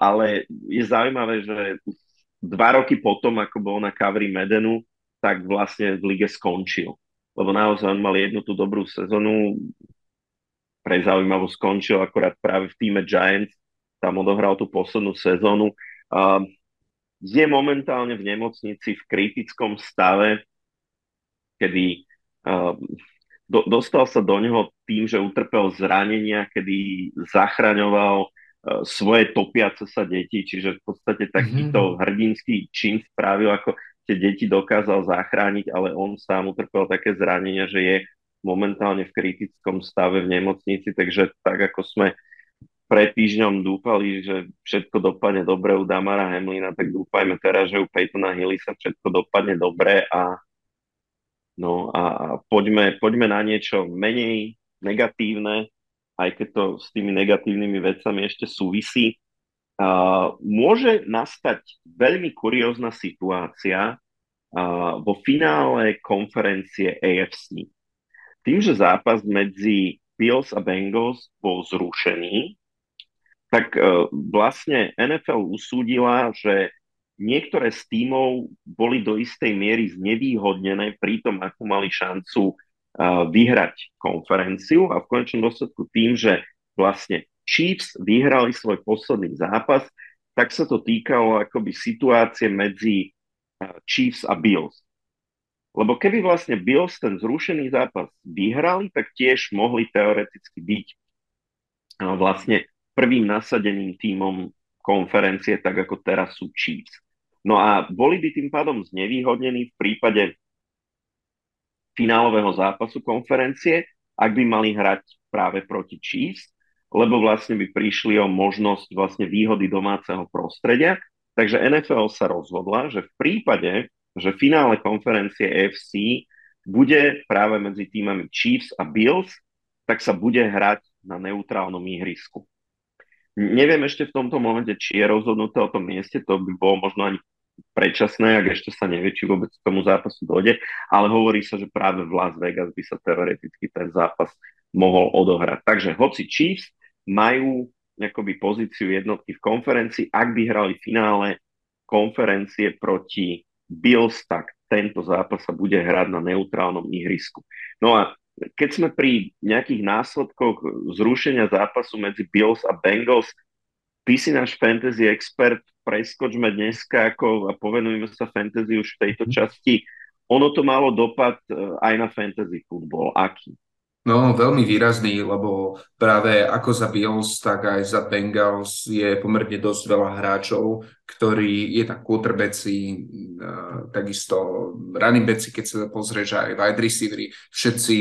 ale je zaujímavé, že dva roky potom, ako bol na kavri Medenu, tak vlastne v lige skončil. Lebo naozaj on mal jednu tú dobrú sezonu, pre zaujímavú skončil akorát práve v týme Giants, tam odohral tú poslednú sezónu. Je momentálne v nemocnici v kritickom stave, kedy uh, do, dostal sa do neho tým, že utrpel zranenia, kedy zachraňoval uh, svoje topiace sa deti, čiže v podstate takýto mm-hmm. hrdinský čin spravil, ako tie deti dokázal zachrániť, ale on sám utrpel také zranenia, že je momentálne v kritickom stave v nemocnici, takže tak ako sme pred týždňom dúfali, že všetko dopadne dobre u Damara Hamlina, tak dúfajme teraz, že u Peytona sa všetko dopadne dobre a no a, poďme, poďme na niečo menej negatívne, aj keď to s tými negatívnymi vecami ešte súvisí. Uh, môže nastať veľmi kuriózna situácia uh, vo finále konferencie AFC. Tým, že zápas medzi Bills a Bengals bol zrušený, tak e, vlastne NFL usúdila, že niektoré z tímov boli do istej miery znevýhodnené pri tom, ako mali šancu vyhrať konferenciu a v konečnom dôsledku tým, že vlastne Chiefs vyhrali svoj posledný zápas, tak sa to týkalo akoby situácie medzi Chiefs a Bills. Lebo keby vlastne Bills ten zrušený zápas vyhrali, tak tiež mohli teoreticky byť vlastne prvým nasadeným tímom konferencie, tak ako teraz sú Chiefs. No a boli by tým pádom znevýhodnení v prípade finálového zápasu konferencie, ak by mali hrať práve proti Chiefs, lebo vlastne by prišli o možnosť vlastne výhody domáceho prostredia. Takže NFL sa rozhodla, že v prípade, že finále konferencie AFC bude práve medzi týmami Chiefs a Bills, tak sa bude hrať na neutrálnom ihrisku. Neviem ešte v tomto momente, či je rozhodnuté o tom mieste, to by bolo možno ani predčasné, ak ešte sa nevie, či vôbec k tomu zápasu dojde, ale hovorí sa, že práve v Las Vegas by sa teoreticky ten zápas mohol odohrať. Takže hoci Chiefs majú akoby pozíciu jednotky v konferencii, ak by hrali finále konferencie proti Bills, tak tento zápas sa bude hrať na neutrálnom ihrisku. No a keď sme pri nejakých následkoch zrušenia zápasu medzi Bills a Bengals, ty si náš fantasy expert, preskočme dneska ako, a povenujeme sa fantasy už v tejto mhm. časti. Ono to malo dopad e, aj na fantasy futbol. Aký? No, veľmi výrazný, lebo práve ako za Bills, tak aj za Bengals je pomerne dosť veľa hráčov, ktorí je tak quarterbacki, uh, takisto running backi, keď sa pozrieš aj wide receivery, všetci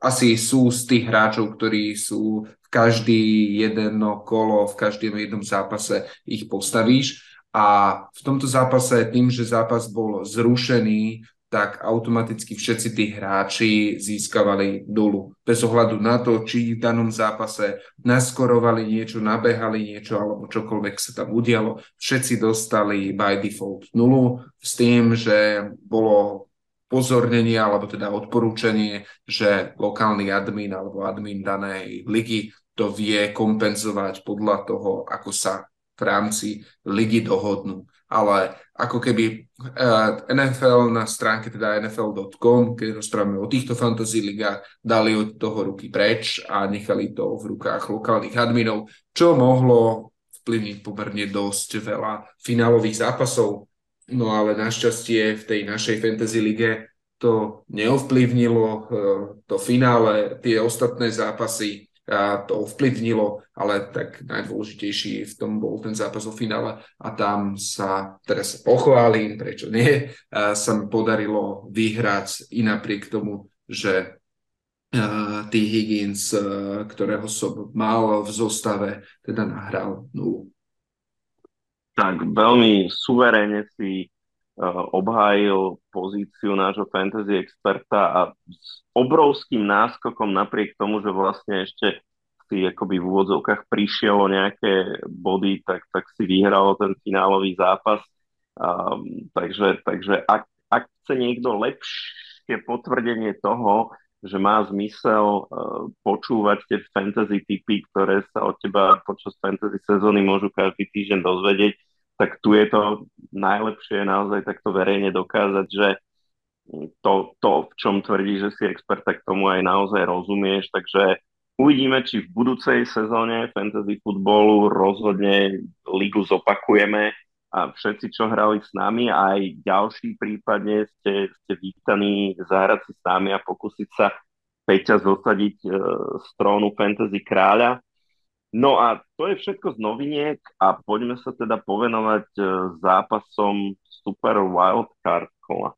asi sú z tých hráčov, ktorí sú v každý jedno kolo, v každom jednom zápase ich postavíš. A v tomto zápase, tým, že zápas bol zrušený, tak automaticky všetci tí hráči získavali dolu. Bez ohľadu na to, či v danom zápase naskorovali niečo, nabehali niečo alebo čokoľvek sa tam udialo, všetci dostali by default nulu s tým, že bolo pozornenie alebo teda odporúčanie, že lokálny admin alebo admin danej ligy to vie kompenzovať podľa toho, ako sa v rámci ligy dohodnú ale ako keby uh, eh, NFL na stránke teda nfl.com, keď rozprávame o týchto fantasy ligách, dali od toho ruky preč a nechali to v rukách lokálnych adminov, čo mohlo vplyvniť pomerne dosť veľa finálových zápasov. No ale našťastie v tej našej fantasy lige to neovplyvnilo uh, to finále, tie ostatné zápasy to ovplyvnilo, ale tak najdôležitejší v tom bol ten zápas o finále a tam sa, teraz pochválim, prečo nie, sa mi podarilo vyhrať i napriek tomu, že uh, T. Higgins, ktorého som mal v zostave, teda nahral nulu. Tak veľmi suverénne si obhájil pozíciu nášho fantasy experta a s obrovským náskokom napriek tomu, že vlastne ešte si akoby v úvodzovkách prišiel o nejaké body, tak, tak si vyhral ten finálový zápas. Um, takže takže ak, ak chce niekto lepšie potvrdenie toho, že má zmysel uh, počúvať tie fantasy typy, ktoré sa od teba počas fantasy sezóny môžu každý týždeň dozvedieť, tak tu je to najlepšie naozaj takto verejne dokázať, že to, to, v čom tvrdí, že si expert, tak tomu aj naozaj rozumieš, takže uvidíme, či v budúcej sezóne fantasy futbolu rozhodne ligu zopakujeme a všetci, čo hrali s nami, aj ďalší prípadne ste, ste vítaní zahrať si s nami a pokúsiť sa Peťa zosadiť e, z trónu fantasy kráľa. No a to je všetko z noviniek a poďme sa teda povenovať e, zápasom Super Wildcard kola.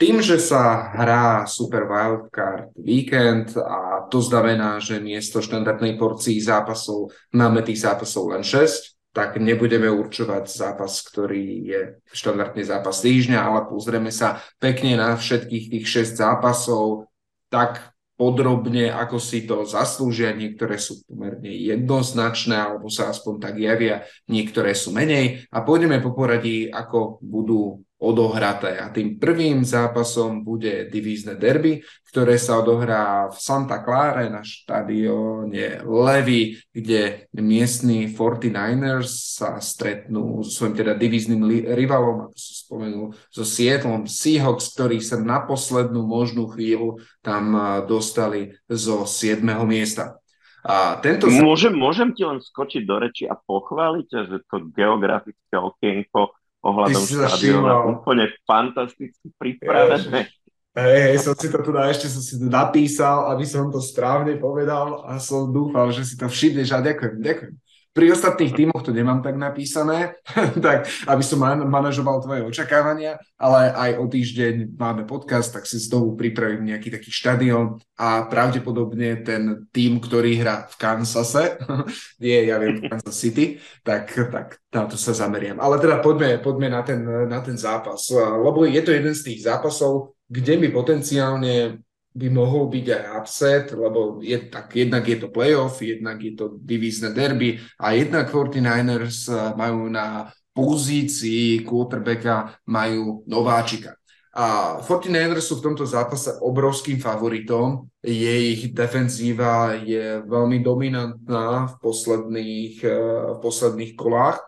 Tým, že sa hrá Super Wildcard Weekend a to znamená, že miesto štandardnej porcii zápasov máme tých zápasov len 6, tak nebudeme určovať zápas, ktorý je štandardný zápas týždňa, ale pozrieme sa pekne na všetkých tých 6 zápasov, tak podrobne, ako si to zaslúžia. Niektoré sú pomerne jednoznačné, alebo sa aspoň tak javia, niektoré sú menej. A pôjdeme po poradí, ako budú odohraté. A tým prvým zápasom bude divízne derby, ktoré sa odohrá v Santa Clara na štadióne Levy, kde miestni 49ers sa stretnú so svojím teda divíznym rivalom, ako som spomenul, so Seattlom Seahawks, ktorí sa na poslednú možnú chvíľu tam dostali zo 7. miesta. A tento... Môžem, môžem ti len skočiť do reči a pochváliť, že to geografické okienko ohľadom štadióna. Úplne fantasticky pripravené. Hej, hej, som si to tu ešte som si to napísal, aby som to správne povedal a som dúfal, že si to všimneš a ďakujem, ďakujem. Pri ostatných tímoch to nemám tak napísané, tak aby som man- manažoval tvoje očakávania, ale aj o týždeň máme podcast, tak si znovu pripravím nejaký taký štadión a pravdepodobne ten tím, ktorý hrá v Kansase, nie, ja viem, Kansas City, tak, tak na to sa zameriam. Ale teda poďme, poďme na, ten, na ten zápas, lebo je to jeden z tých zápasov, kde mi potenciálne by mohol byť aj upset, lebo je, tak jednak je to playoff, jednak je to divízne derby a jednak 49ers eh, majú na pozícii quarterbacka majú nováčika. A 49ers sú v tomto zápase obrovským favoritom. Je ich defenzíva je veľmi dominantná v posledných, eh, v posledných kolách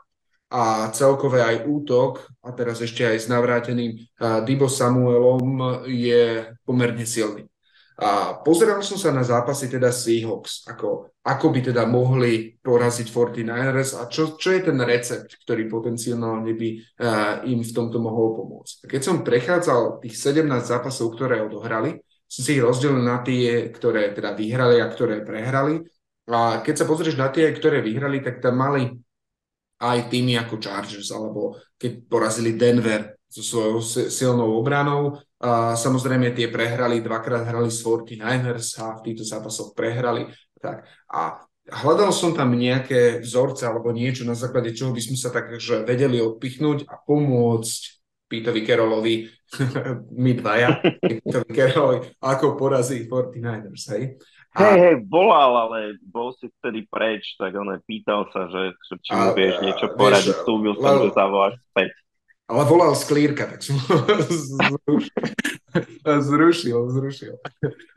a celkové aj útok, a teraz ešte aj s navráteným eh, Dibo Samuelom je pomerne silný. A pozeral som sa na zápasy teda Seahawks, ako, ako by teda mohli poraziť 49ers a čo, čo je ten recept, ktorý potenciálne by uh, im v tomto mohol pomôcť. A keď som prechádzal tých 17 zápasov, ktoré odohrali, som si ich rozdelil na tie, ktoré teda vyhrali a ktoré prehrali. A keď sa pozrieš na tie, ktoré vyhrali, tak tam mali aj týmy ako Chargers, alebo keď porazili Denver so svojou silnou obranou, a samozrejme tie prehrali, dvakrát hrali s 49ers a v týchto zápasoch prehrali. Tak. A hľadal som tam nejaké vzorce alebo niečo, na základe čoho by sme sa tak že vedeli odpichnúť a pomôcť Pítovi Kerolovi, my dvaja, Pítovi Kerolovi, ako porazí 49ers, hej. A... Hej, hej, volal, ale bol si vtedy preč, tak on pýtal sa, že, že či mu vieš niečo poradiť, slúbil som, že zavoláš späť ale volal z tak som zrušil, zrušil.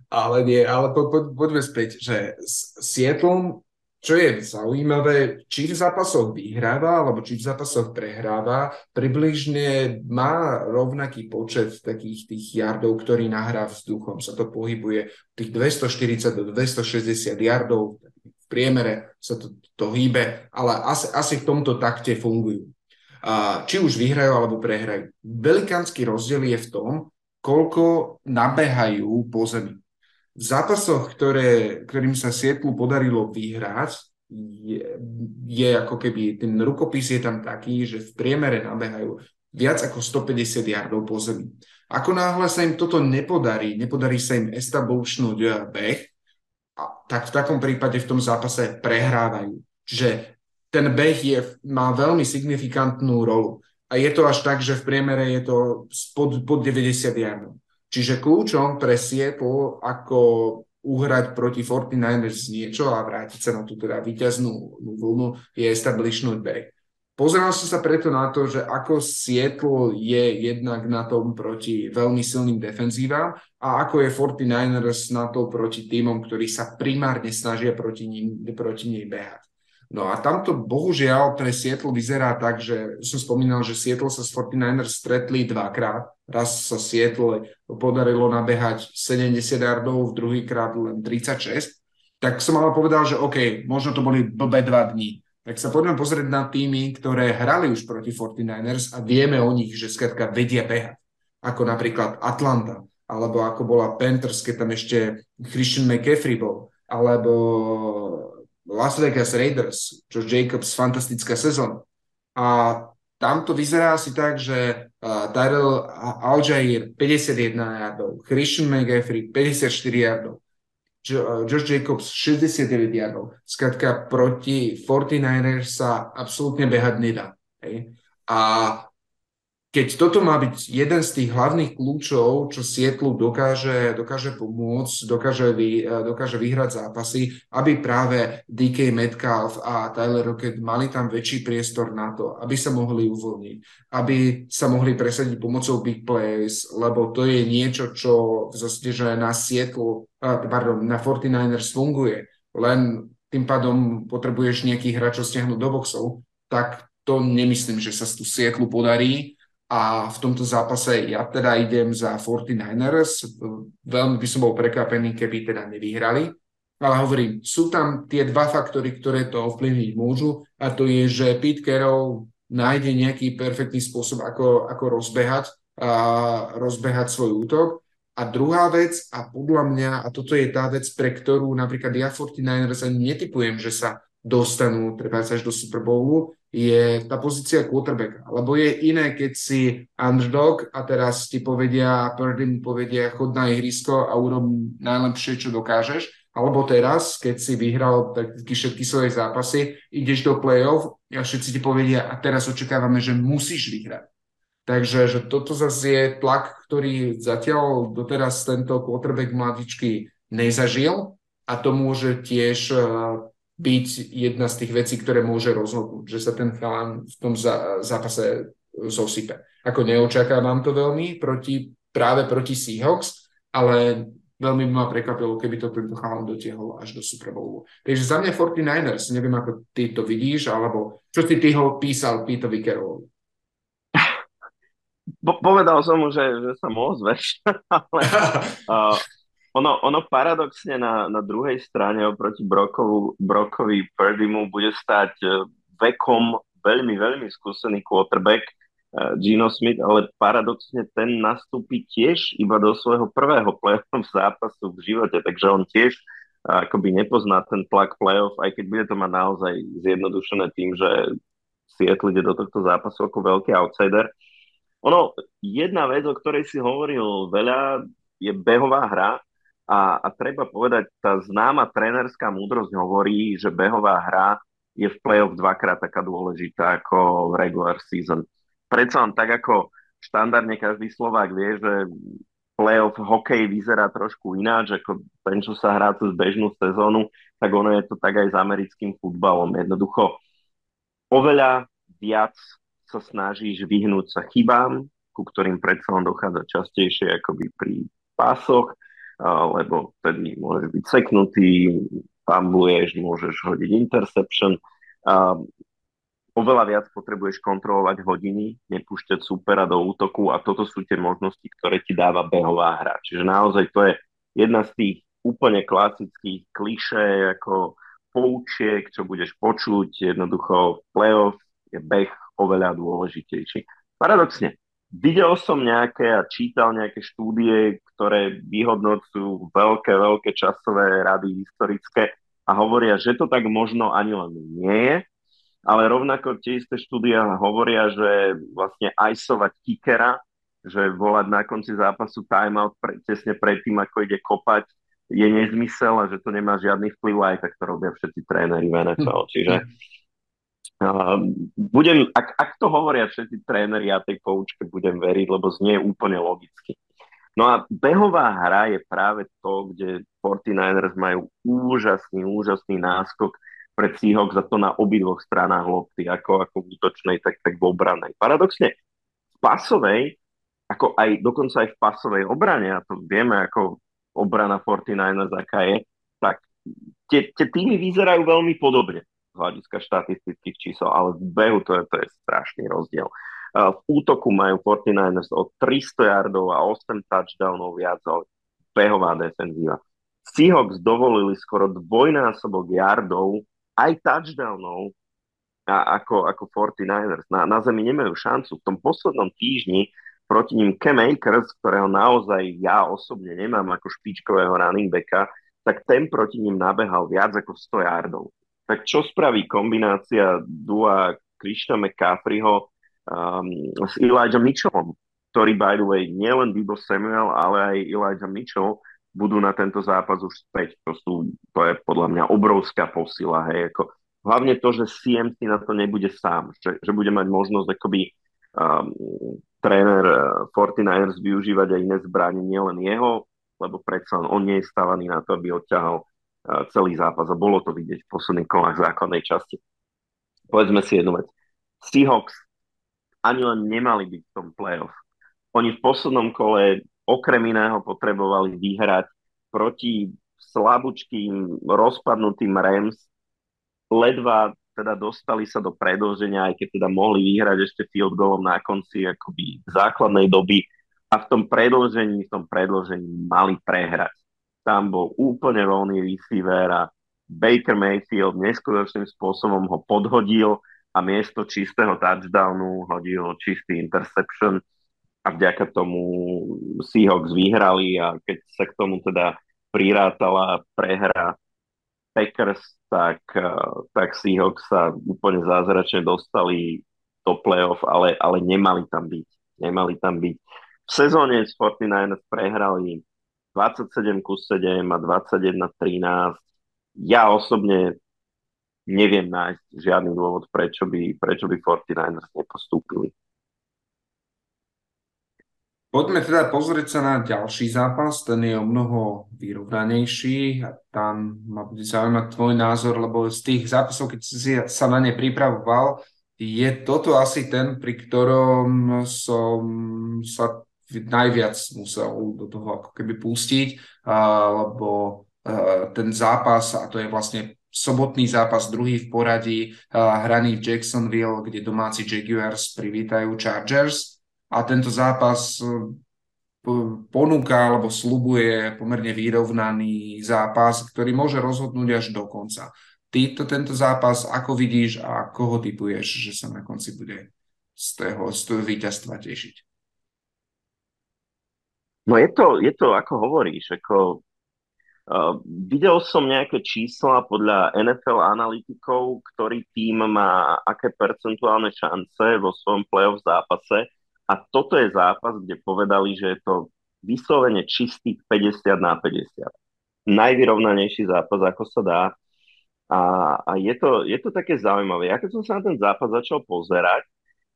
Ale nie, ale po, po, poďme späť, že s Seattle, čo je zaujímavé, či v zápasoch vyhráva, alebo či v zápasoch prehráva, približne má rovnaký počet takých tých yardov, ktorý nahrá vzduchom. Sa to pohybuje tých 240 do 260 yardov, v priemere sa to, to hýbe, ale asi, asi v tomto takte fungujú či už vyhrajú alebo prehrajú. Velikánsky rozdiel je v tom, koľko nabehajú po zemi. V zápasoch, ktoré, ktorým sa Sietlu podarilo vyhrať, je, je ako keby, ten rukopis je tam taký, že v priemere nabehajú viac ako 150 yardov po zemi. Ako náhle sa im toto nepodarí, nepodarí sa im establishnúť eh, beh, tak v takom prípade v tom zápase prehrávajú. Čiže ten beh je, má veľmi signifikantnú rolu. A je to až tak, že v priemere je to pod, pod 90 yardov. Čiže kľúčom pre Seattle, ako uhrať proti 49ers niečo a vrátiť sa na tú teda výťaznú vlnu, je establishnúť beh. Pozeral som sa preto na to, že ako Seattle je jednak na tom proti veľmi silným defenzívam a ako je 49ers na to proti týmom, ktorí sa primárne snažia proti ním, proti nej behať. No a tamto bohužiaľ pre Seattle vyzerá tak, že som spomínal, že Seattle sa s 49ers stretli dvakrát. Raz sa Seattle podarilo nabehať 70 yardov, v druhý krát len 36. Tak som ale povedal, že OK, možno to boli blbé dva dní. Tak sa poďme pozrieť na týmy, ktoré hrali už proti 49ers a vieme o nich, že skrátka vedia behať. Ako napríklad Atlanta, alebo ako bola Panthers, keď tam ešte Christian McCaffrey bol, alebo Las Vegas Raiders, Josh Jacobs, fantastická sezóna. A tam to vyzerá asi tak, že uh, Tyrell Aljair 51 yardov, Christian McGaffrey 54 yardov, jo, Josh Jacobs 69 yardov. Skrátka proti 49ers sa absolútne behať nedá. Hej. A keď toto má byť jeden z tých hlavných kľúčov, čo Sietlu dokáže, dokáže pomôcť, dokáže, vy, dokáže vyhrať zápasy, aby práve DK Metcalf a Tyler Rocket mali tam väčší priestor na to, aby sa mohli uvoľniť, aby sa mohli presadiť pomocou big plays, lebo to je niečo, čo v zase, že na Sietlu, pardon, na 49ers funguje. Len tým pádom potrebuješ nejakých hráčov stiahnuť do boxov, tak to nemyslím, že sa tu Sietlu podarí a v tomto zápase ja teda idem za 49ers. Veľmi by som bol prekvapený, keby teda nevyhrali. Ale hovorím, sú tam tie dva faktory, ktoré to ovplyvniť môžu a to je, že Pete Carroll nájde nejaký perfektný spôsob, ako, ako rozbehať, a rozbehať svoj útok. A druhá vec, a podľa mňa, a toto je tá vec, pre ktorú napríklad ja 49ers ani netypujem, že sa dostanú treba až do Super Bowlu, je tá pozícia quarterbacka. Lebo je iné, keď si underdog a teraz ti povedia, Purdy mu povedia, chod na ihrisko a urob najlepšie, čo dokážeš. Alebo teraz, keď si vyhral prakticky všetky svoje zápasy, ideš do play-off a všetci ti povedia, a teraz očakávame, že musíš vyhrať. Takže že toto zase je tlak, ktorý zatiaľ doteraz tento quarterback mladičky nezažil a to môže tiež eh, byť jedna z tých vecí, ktoré môže rozhodnúť, že sa ten chalán v tom zápase zosype. Ako neočakávam to veľmi proti, práve proti Seahawks, ale veľmi by ma prekvapilo, keby to tento chalán dotiahol až do Super Bowlu. Takže za mňa 49ers, neviem ako ty to vidíš, alebo čo si ty ho písal Pitovi Carrollovi? Po- povedal som mu, že, že sa mu ozveš, ale uh, ono, ono paradoxne na, na druhej strane oproti Brokovu, Brokovi Purdymu bude stať e, vekom veľmi, veľmi skúsený quarterback uh, Gino Smith, ale paradoxne ten nastúpi tiež iba do svojho prvého playoff zápasu v živote, takže on tiež uh, akoby nepozná ten tlak playoff, aj keď bude to mať naozaj zjednodušené tým, že Seattle ide do tohto zápasu ako veľký outsider. Ono, jedna vec, o ktorej si hovoril veľa, je behová hra a, a treba povedať, tá známa trénerská múdrosť hovorí, že behová hra je v play-off dvakrát taká dôležitá ako regular season. Predsa len tak ako štandardne každý Slovák vie, že play-off hokej vyzerá trošku ináč, ako ten, čo sa hrá cez bežnú sezónu, tak ono je to tak aj s americkým futbalom. Jednoducho oveľa viac sa snažíš vyhnúť sa chybám, ku ktorým predsa len dochádza častejšie akoby pri pásoch lebo vtedy môžeš byť seknutý, pambuješ, môžeš hodiť interception. Oveľa viac potrebuješ kontrolovať hodiny, nepúšťať supera do útoku a toto sú tie možnosti, ktoré ti dáva behová hra. Čiže naozaj to je jedna z tých úplne klasických klišé, ako poučiek, čo budeš počuť, jednoducho playoff je beh oveľa dôležitejší. Paradoxne, Videl som nejaké a čítal nejaké štúdie, ktoré vyhodnocujú veľké, veľké časové rady historické a hovoria, že to tak možno ani len nie je, ale rovnako tie isté štúdia hovoria, že vlastne ajsovať kickera, že volať na konci zápasu timeout pre, tesne predtým, ako ide kopať, je nezmysel a že to nemá žiadny vplyv, aj tak to robia všetci tréneri v NFL. Čiže budem, ak, ak to hovoria všetci tréneri, ja tej poučke budem veriť, lebo znie úplne logicky. No a behová hra je práve to, kde 49ers majú úžasný, úžasný náskok pred Seahawks za to na obidvoch stranách lopty, ako, ako v útočnej, tak, tak v obranej. Paradoxne, v pasovej, ako aj dokonca aj v pasovej obrane, a to vieme, ako obrana 49ers aká je, tak tie, tie týmy vyzerajú veľmi podobne hľadiska štatistických čísel, ale v behu to je, to je strašný rozdiel. V útoku majú 49ers o 300 yardov a 8 touchdownov viac, ale behová defenzíva. Seahawks dovolili skoro dvojnásobok yardov aj touchdownov a ako, ako 49ers. Na, na zemi nemajú šancu. V tom poslednom týždni proti ním Cam Akers, ktorého naozaj ja osobne nemám ako špičkového running backa, tak ten proti ním nabehal viac ako 100 yardov tak čo spraví kombinácia Dua Krishna McCaffreyho um, s Elijah Mitchellom, ktorý by the way nielen Debo Samuel, ale aj Elijah Mitchell budú na tento zápas už späť. To, sú, to je podľa mňa obrovská posila. Hej, ako, hlavne to, že CMC na to nebude sám, že, že bude mať možnosť akoby um, tréner uh, 49ers využívať aj iné zbranie, nielen jeho, lebo predsa on nie je stavaný na to, aby odťahal celý zápas a bolo to vidieť v posledných kolách základnej časti. Povedzme si jednu vec. Seahawks ani len nemali byť v tom playoff. Oni v poslednom kole okrem iného potrebovali vyhrať proti slabúčkým, rozpadnutým Rams. Ledva teda dostali sa do predlženia, aj keď teda mohli vyhrať ešte field goalom na konci akoby základnej doby a v tom predlžení, v tom predlžení mali prehrať tam bol úplne voľný receiver a Baker Mayfield neskutočným spôsobom ho podhodil a miesto čistého touchdownu hodil čistý interception a vďaka tomu Seahawks vyhrali a keď sa k tomu teda prirátala prehra Packers, tak, tak Seahawks sa úplne zázračne dostali do playoff, ale, ale nemali tam byť. Nemali tam byť. V sezóne s 49ers prehrali 27 ku 7 a 21 13. Ja osobne neviem nájsť žiadny dôvod, prečo by, prečo by 49ers nepostúpili. Poďme teda pozrieť sa na ďalší zápas, ten je o mnoho vyrovnanejší a tam ma bude zaujímať tvoj názor, lebo z tých zápasov, keď si sa na ne pripravoval, je toto asi ten, pri ktorom som sa najviac musel do toho ako keby pustiť, lebo ten zápas, a to je vlastne sobotný zápas, druhý v poradí, hraný v Jacksonville, kde domáci Jaguars privítajú Chargers a tento zápas e, ponúka alebo slubuje pomerne vyrovnaný zápas, ktorý môže rozhodnúť až do konca. Ty to, tento zápas ako vidíš a koho typuješ, že sa na konci bude z toho, z toho víťazstva tešiť? No je to, je to ako hovoríš, ako Uh, videl som nejaké čísla podľa NFL analytikov, ktorý tým má aké percentuálne šance vo svojom playoff zápase a toto je zápas, kde povedali, že je to vyslovene čistých 50 na 50. Najvyrovnanejší zápas, ako sa dá. A, a je, to, je to také zaujímavé. Ja keď som sa na ten zápas začal pozerať,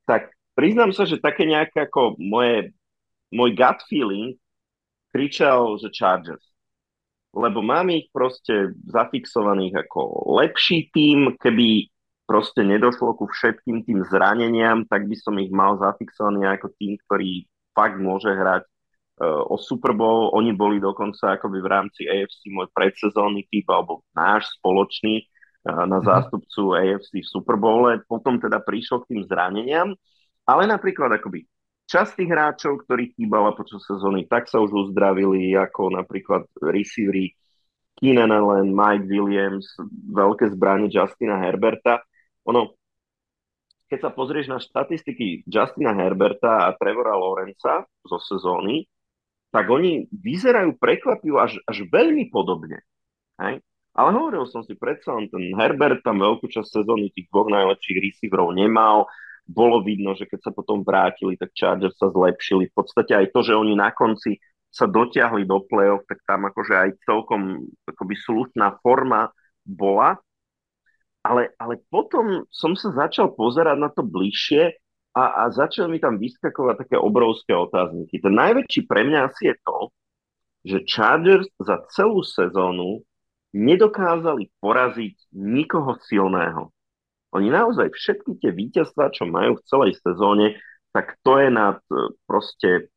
tak priznám sa, že také nejaké ako moje, môj gut feeling kričal, že Chargers. Lebo mám ich proste zafixovaných ako lepší tým, keby proste nedošlo ku všetkým tým zraneniam, tak by som ich mal zafixovaný ako tým, ktorý fakt môže hrať uh, o Super Bowl. Oni boli dokonca akoby v rámci AFC môj predsezónny typ, alebo náš spoločný uh, na mhm. zástupcu AFC v Super Bowle. Potom teda prišiel k tým zraneniam, ale napríklad akoby časť tých hráčov, ktorých chýbala počas sezóny, tak sa už uzdravili, ako napríklad receivery Keenan Allen, Mike Williams, veľké zbranie Justina Herberta ono, keď sa pozrieš na štatistiky Justina Herberta a Trevora Lorenza zo sezóny, tak oni vyzerajú prekvapivo až, až veľmi podobne. Hej? Ale hovoril som si predsa, ten Herbert tam veľkú časť sezóny tých dvoch najlepších receiverov nemal. Bolo vidno, že keď sa potom vrátili, tak Chargers sa zlepšili. V podstate aj to, že oni na konci sa dotiahli do play-off, tak tam akože aj celkom akoby slušná forma bola ale, ale potom som sa začal pozerať na to bližšie a, a začal mi tam vyskakovať také obrovské otázniky. Ten najväčší pre mňa asi je to, že Chargers za celú sezónu nedokázali poraziť nikoho silného. Oni naozaj všetky tie víťazstvá, čo majú v celej sezóne, tak to je nad e, proste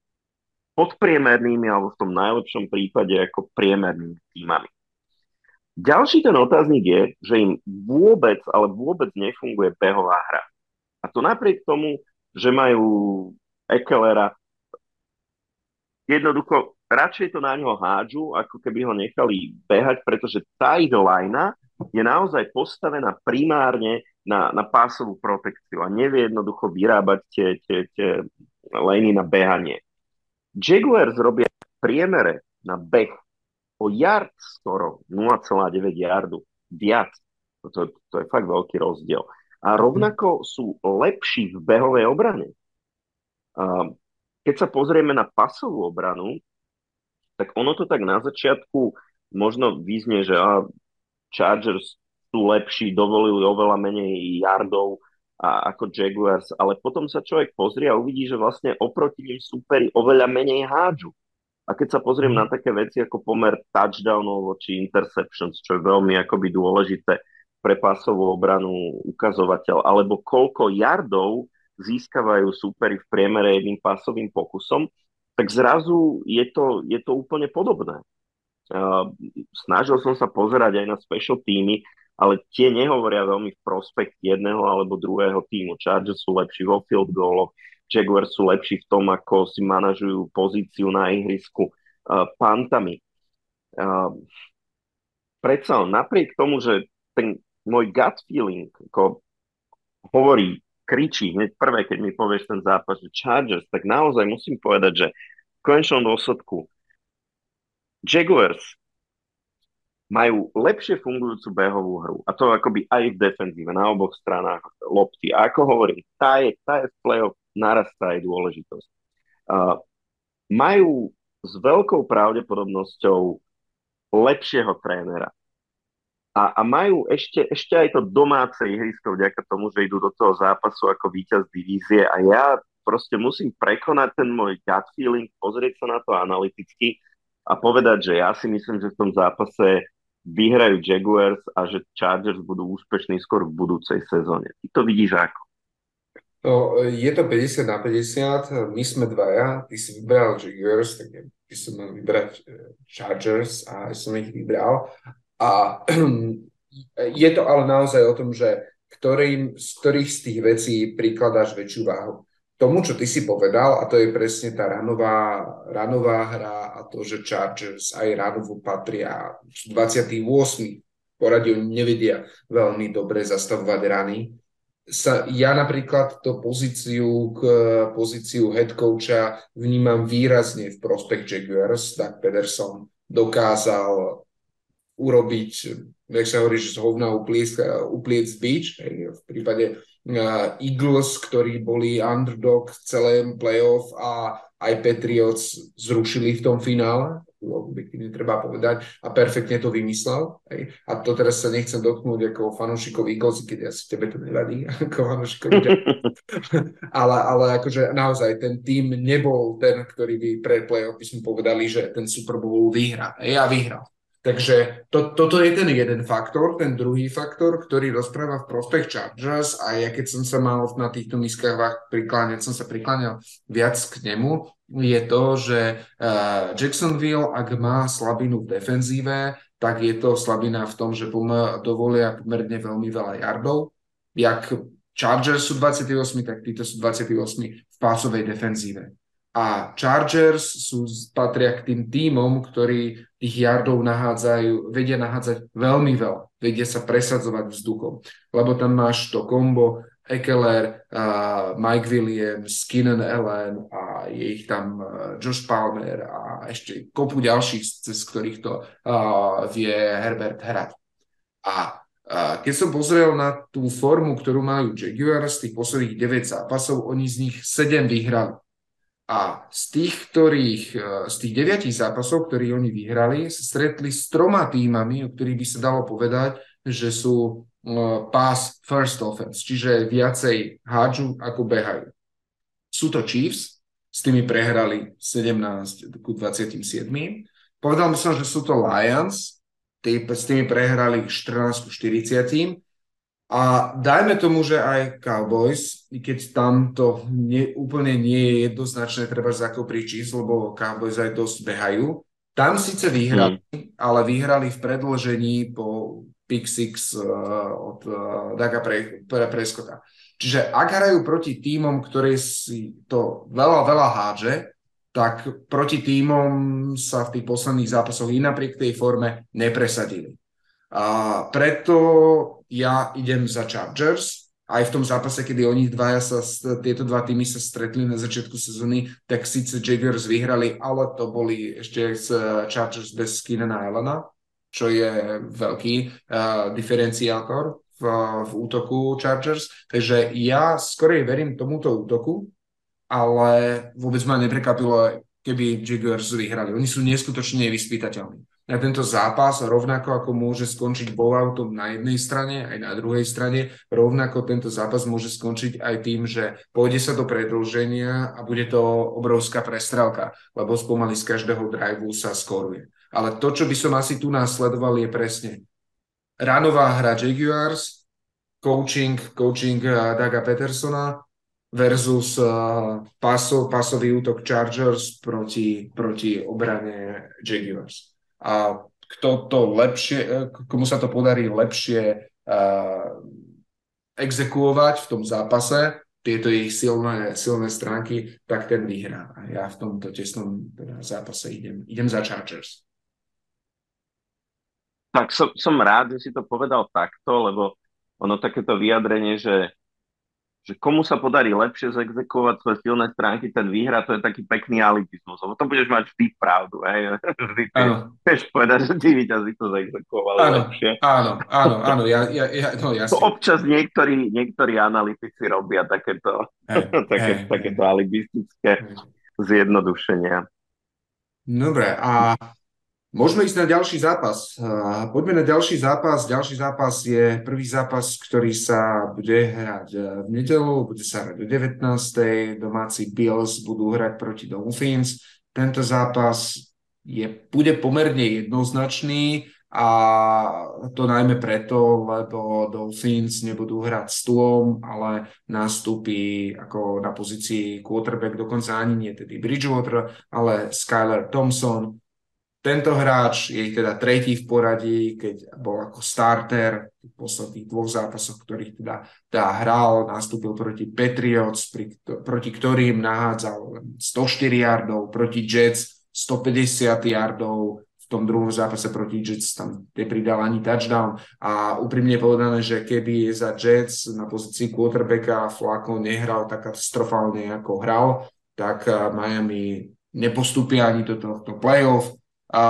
podpriemernými alebo v tom najlepšom prípade ako priemernými týmami. Ďalší ten otáznik je, že im vôbec, ale vôbec nefunguje behová hra. A to napriek tomu, že majú Ekelera, jednoducho radšej to na ňo hádžu, ako keby ho nechali behať, pretože tá ich lajna je naozaj postavená primárne na, na pásovú protekciu a nevie jednoducho vyrábať tie, tie, tie lejny na behanie. Jaguars robia priemere na beh o yard skoro, 0,9 yardu, viac. To, to, je fakt veľký rozdiel. A rovnako sú lepší v behovej obrane. Keď sa pozrieme na pasovú obranu, tak ono to tak na začiatku možno vyznie, že a Chargers sú lepší, dovolili oveľa menej yardov a, ako Jaguars, ale potom sa človek pozrie a uvidí, že vlastne oproti ním superi oveľa menej hádžu. A keď sa pozriem na také veci ako pomer touchdownov voči interceptions, čo je veľmi akoby dôležité pre pásovú obranu ukazovateľ, alebo koľko yardov získavajú súperi v priemere jedným pásovým pokusom, tak zrazu je to, je to úplne podobné. Uh, snažil som sa pozerať aj na special týmy, ale tie nehovoria veľmi v prospekt jedného alebo druhého týmu. Chargers sú lepší vo field goaloch, Jaguars sú lepší v tom, ako si manažujú pozíciu na ihrisku uh, pantami. Uh, predsa napriek tomu, že ten môj gut feeling ako hovorí, kričí hneď prvé, keď mi povieš ten zápas, že Chargers, tak naozaj musím povedať, že v konečnom dôsledku Jaguars majú lepšie fungujúcu behovú hru. A to akoby aj v defenzíve, na oboch stranách lopty. A ako hovorím, tá je, tá je v play-off narastá aj dôležitosť. Uh, majú s veľkou pravdepodobnosťou lepšieho trénera. A, a majú ešte, ešte aj to domáce ihrisko vďaka tomu, že idú do toho zápasu ako víťaz divízie a ja proste musím prekonať ten môj gut feeling, pozrieť sa na to analyticky a povedať, že ja si myslím, že v tom zápase vyhrajú Jaguars a že Chargers budú úspešní skôr v budúcej sezóne. Ty to vidíš ako? No, je to 50 na 50, my sme dvaja, ty si vybral Jaguars, tak by som mal vybrať eh, Chargers a som ich vybral. A je to ale naozaj o tom, že ktorým, z ktorých z tých vecí prikladáš väčšiu váhu. Tomu, čo ty si povedal, a to je presne tá ranová, ranová hra a to, že Chargers aj ranovu patria 28. poradí nevedia veľmi dobre zastavovať rany. Sa, ja napríklad to pozíciu k pozíciu head coacha vnímam výrazne v prospech Jaguars. Tak Pederson dokázal urobiť, nech sa hovorí, že z hovna upliec, upliec bič, v prípade Eagles, ktorí boli underdog v celém playoff a aj Patriots zrušili v tom finále, objektívne treba povedať, a perfektne to vymyslel. Hej. A to teraz sa nechcem dotknúť ako fanúšikov Eagles, keď asi tebe to nevadí, ako fanúšikov ale, ale akože naozaj ten tým nebol ten, ktorý by pre playoff by sme povedali, že ten Super Bowl vyhrá. Hej, a vyhral. Takže to, toto je ten jeden faktor. Ten druhý faktor, ktorý rozpráva v prospech Chargers a ja keď som sa mal na týchto miskách prikláňať, som sa prikláňal viac k nemu, je to, že uh, Jacksonville, ak má slabinu v defenzíve, tak je to slabina v tom, že pom- dovolia pomerne veľmi veľa yardov. Jak Chargers sú 28, tak títo sú 28 v pásovej defenzíve a Chargers sú, patria k tým tímom, ktorí tých yardov nahádzajú, vedia nahádzať veľmi veľa, vedia sa presadzovať vzduchom, lebo tam máš to kombo Ekeler, uh, Mike Williams, Keenan Allen a je ich tam uh, Josh Palmer a ešte kopu ďalších, cez ktorých to uh, vie Herbert hrať. A keď som pozrel na tú formu, ktorú majú Jaguars z tých posledných 9 zápasov, oni z nich 7 vyhrali. A z tých, ktorých, e, z tých deviatich zápasov, ktorí oni vyhrali, sa stretli s troma týmami, o ktorých by sa dalo povedať, že sú uh, pass first offense, čiže viacej hádžu ako behajú. Sú to Chiefs, s tými prehrali 17 ku 27. Povedal by som, že sú to Lions, tí, s tými prehrali 14 ku 40. A dajme tomu, že aj Cowboys, i keď tam to nie, úplne nie je jednoznačné, treba zakopriť číslo, lebo Cowboys aj dosť behajú. Tam síce vyhrali, mm. ale vyhrali v predložení po pick six uh, od uh, Daga pre, pre Preskota. Čiže ak hrajú proti týmom, ktoré si to veľa, veľa hádže, tak proti týmom sa v tých posledných zápasoch i napriek tej forme nepresadili. A preto ja idem za Chargers. Aj v tom zápase, kedy oni dvaja sa, tieto dva týmy sa stretli na začiatku sezóny, tak síce Jaguars vyhrali, ale to boli ešte z Chargers bez Keenana Allena, čo je veľký uh, diferenciátor v, v útoku Chargers. Takže ja skorej verím tomuto útoku, ale vôbec ma neprekapilo, keby Jaguars vyhrali. Oni sú neskutočne nevyspytateľní na tento zápas, rovnako ako môže skončiť blowoutom na jednej strane, aj na druhej strane, rovnako tento zápas môže skončiť aj tým, že pôjde sa do predlženia a bude to obrovská prestrelka, lebo spomaly z každého driveu sa skoruje. Ale to, čo by som asi tu následoval, je presne ranová hra Jaguars, coaching, coaching eh, Daga Petersona versus uh, paso, pasový útok Chargers proti, proti obrane Jaguars a kto to lepšie, e, komu sa to podarí lepšie uh, exekuovať v tom zápase, tieto ich silné, silné stránky, tak ten vyhrá. A ja v tomto tesnom teda zápase idem, idem za Chargers. Tak som, som rád, že si to povedal takto, lebo ono takéto vyjadrenie, že že komu sa podarí lepšie zexekovať svoje silné stránky, ten výhra, to je taký pekný alibizmus, lebo to budeš mať vždy pravdu, hej? Vždy ty povedať, že tí víťazí to zexekovali áno, lepšie. Áno, áno, áno, ja, ja, ja no, To občas niektorí, niektorí analytici robia takéto, hey, také, hey, takéto hey. alibistické hey. zjednodušenia. Dobre, a Môžeme ísť na ďalší zápas. Poďme na ďalší zápas. Ďalší zápas je prvý zápas, ktorý sa bude hrať e, v nedelu, bude sa hrať o 19. Domáci Bills budú hrať proti Dolphins. Tento zápas je, bude pomerne jednoznačný a to najmä preto, lebo Dolphins nebudú hrať s Tuom, ale nastúpi ako na pozícii quarterback, dokonca ani nie tedy Bridgewater, ale Skyler Thompson, tento hráč je teda tretí v poradí, keď bol ako starter v posledných dvoch zápasoch, ktorých teda, teda hral, nastúpil proti Patriots, pri, proti ktorým nahádzal 104 yardov, proti Jets 150 yardov, v tom druhom zápase proti Jets tam nepridal ani touchdown. A úprimne povedané, že keby za Jets na pozícii quarterbacka Flacco nehral tak katastrofálne ako hral, tak Miami nepostupia ani do tohto playoff a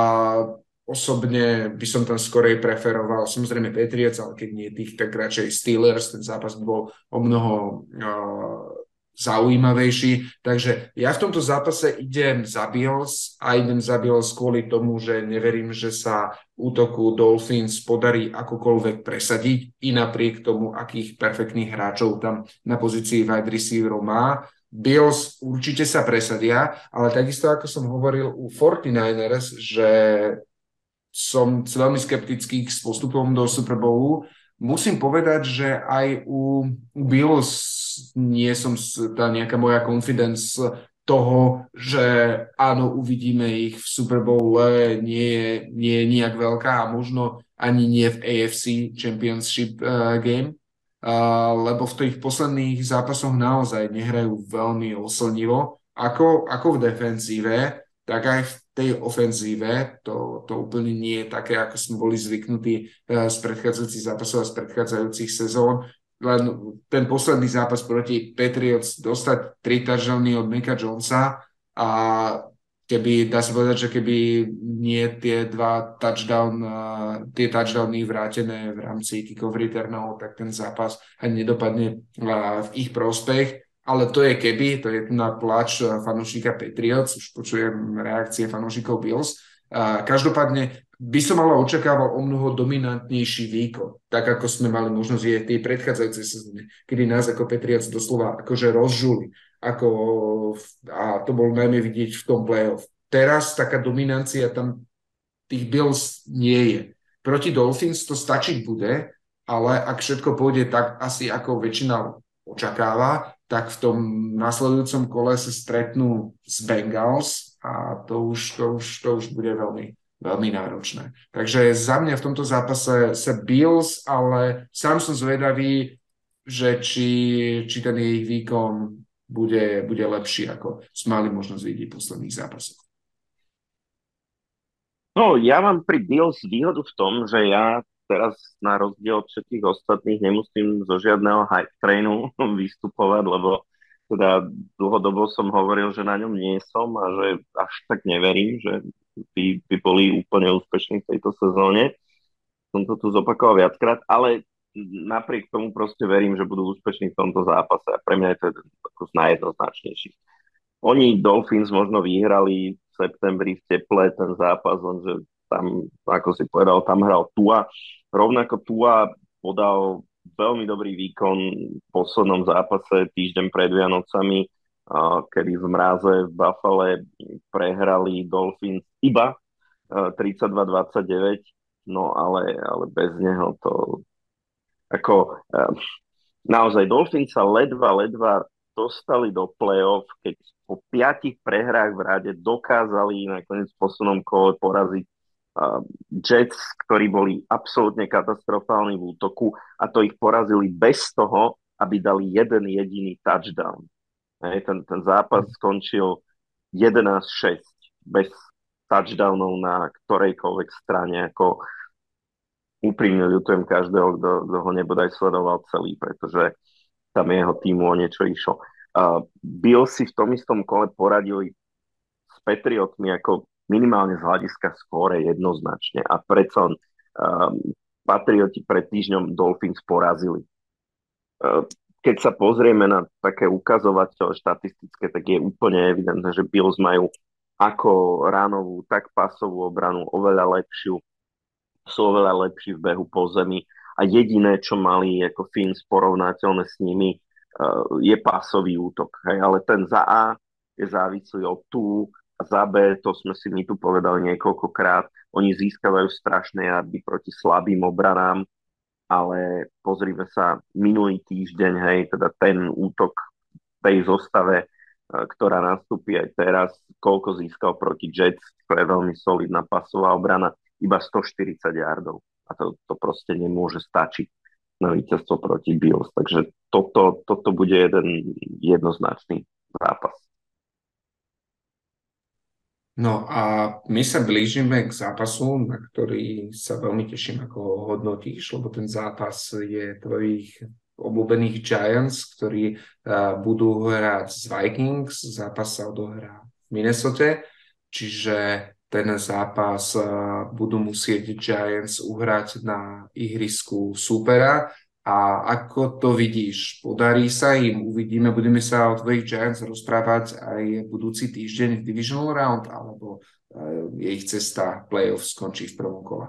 osobne by som tam skorej preferoval, samozrejme Patriots, ale keď nie tých, tak radšej Steelers, ten zápas bol o mnoho uh, zaujímavejší. Takže ja v tomto zápase idem za Bills a idem za Bills kvôli tomu, že neverím, že sa útoku Dolphins podarí akokoľvek presadiť i napriek tomu, akých perfektných hráčov tam na pozícii wide receiverov má. Bills určite sa presadia, ale takisto ako som hovoril u 49ers, že som veľmi skeptický s postupom do Super Bowlu. Musím povedať, že aj u, u Bills nie som tá nejaká moja confidence toho, že áno, uvidíme ich v Super Bowle, nie je, nie je nejak veľká a možno ani nie v AFC Championship uh, game lebo v tých posledných zápasoch naozaj nehrajú veľmi oslnivo, ako, ako v defenzíve, tak aj v tej ofenzíve to, to úplne nie je také, ako sme boli zvyknutí e, z predchádzajúcich zápasov a z predchádzajúcich sezón. Len ten posledný zápas proti Patriots dostať tri od Mika Jonesa a keby, dá sa povedať, že keby nie tie dva touchdown, tie touchdowny vrátené v rámci kick-off returnov, tak ten zápas ani nedopadne v ich prospech. Ale to je keby, to je na plač fanúšika Patriots, už počujem reakcie fanúšikov Bills. Každopádne by som ale očakával o mnoho dominantnejší výkon, tak ako sme mali možnosť je tej predchádzajúcej sezóne, kedy nás ako Patriots doslova akože rozžuli ako, a to bol najmä vidieť v tom playoff. Teraz taká dominancia tam tých Bills nie je. Proti Dolphins to stačiť bude, ale ak všetko pôjde tak asi ako väčšina očakáva, tak v tom nasledujúcom kole sa stretnú s Bengals a to už, to už, to už bude veľmi, veľmi náročné. Takže za mňa v tomto zápase sa Bills, ale sám som zvedavý, že či, či ten ich výkon bude, bude lepší, ako sme mali možnosť vidieť v posledných zápasoch. No, ja mám pri Bills výhodu v tom, že ja teraz na rozdiel od všetkých ostatných nemusím zo žiadneho hype trainu vystupovať, lebo teda dlhodobo som hovoril, že na ňom nie som a že až tak neverím, že by, by boli úplne úspešní v tejto sezóne. Som to tu zopakoval viackrát, ale napriek tomu proste verím, že budú úspešní v tomto zápase a pre mňa je to ako z najjednoznačnejších. Oni Dolphins možno vyhrali v septembri v teple ten zápas, lenže tam, ako si povedal, tam hral Tua. Rovnako Tua podal veľmi dobrý výkon v poslednom zápase týždeň pred Vianocami, kedy v mráze v Buffale prehrali Dolphins iba 32-29, no ale, ale bez neho to, ako um, naozaj Dolphins sa ledva, ledva dostali do play-off, keď po piatich prehrách v rade dokázali nakoniec v poslednom kole poraziť uh, Jets, ktorí boli absolútne katastrofálni v útoku a to ich porazili bez toho, aby dali jeden jediný touchdown. Hej, ten, ten zápas skončil 11-6 bez touchdownov na ktorejkoľvek strane. Ako, úprimne ľutujem každého, kto, kto ho nebodaj sledoval celý, pretože tam jeho týmu o niečo išlo. Uh, Bill si v tom istom kole poradili s Patriotmi ako minimálne z hľadiska skóre jednoznačne a predsa um, Patrioti pred týždňom Dolphins porazili. Uh, keď sa pozrieme na také ukazovateľe štatistické, tak je úplne evidentné, že Bills majú ako ránovú, tak pasovú obranu oveľa lepšiu, sú oveľa lepší v behu po zemi a jediné, čo mali ako Fins porovnateľné s nimi, uh, je pasový útok. Hej? Ale ten za A je závislý od tú a za B, to sme si my tu povedali niekoľkokrát, oni získavajú strašné jardy proti slabým obranám, ale pozrime sa minulý týždeň, hej, teda ten útok tej zostave, e, ktorá nastúpi aj teraz, koľko získal proti Jets, to je veľmi solidná pasová obrana, iba 140 yardov. A to, to proste nemôže stačiť na víťazstvo proti Bills. Takže toto, toto bude jeden jednoznačný zápas. No a my sa blížime k zápasu, na ktorý sa veľmi teším, ako ho hodnotíš, lebo ten zápas je tvojich obľúbených Giants, ktorí uh, budú hrať s Vikings. Zápas sa odohrá v Minnesota, čiže ten zápas uh, budú musieť Giants uhrať na ihrisku supera a ako to vidíš? Podarí sa im? Uvidíme, budeme sa o tvojich Giants rozprávať aj budúci týždeň v Divisional Round, alebo uh, je ich cesta playoff skončí v prvom kole?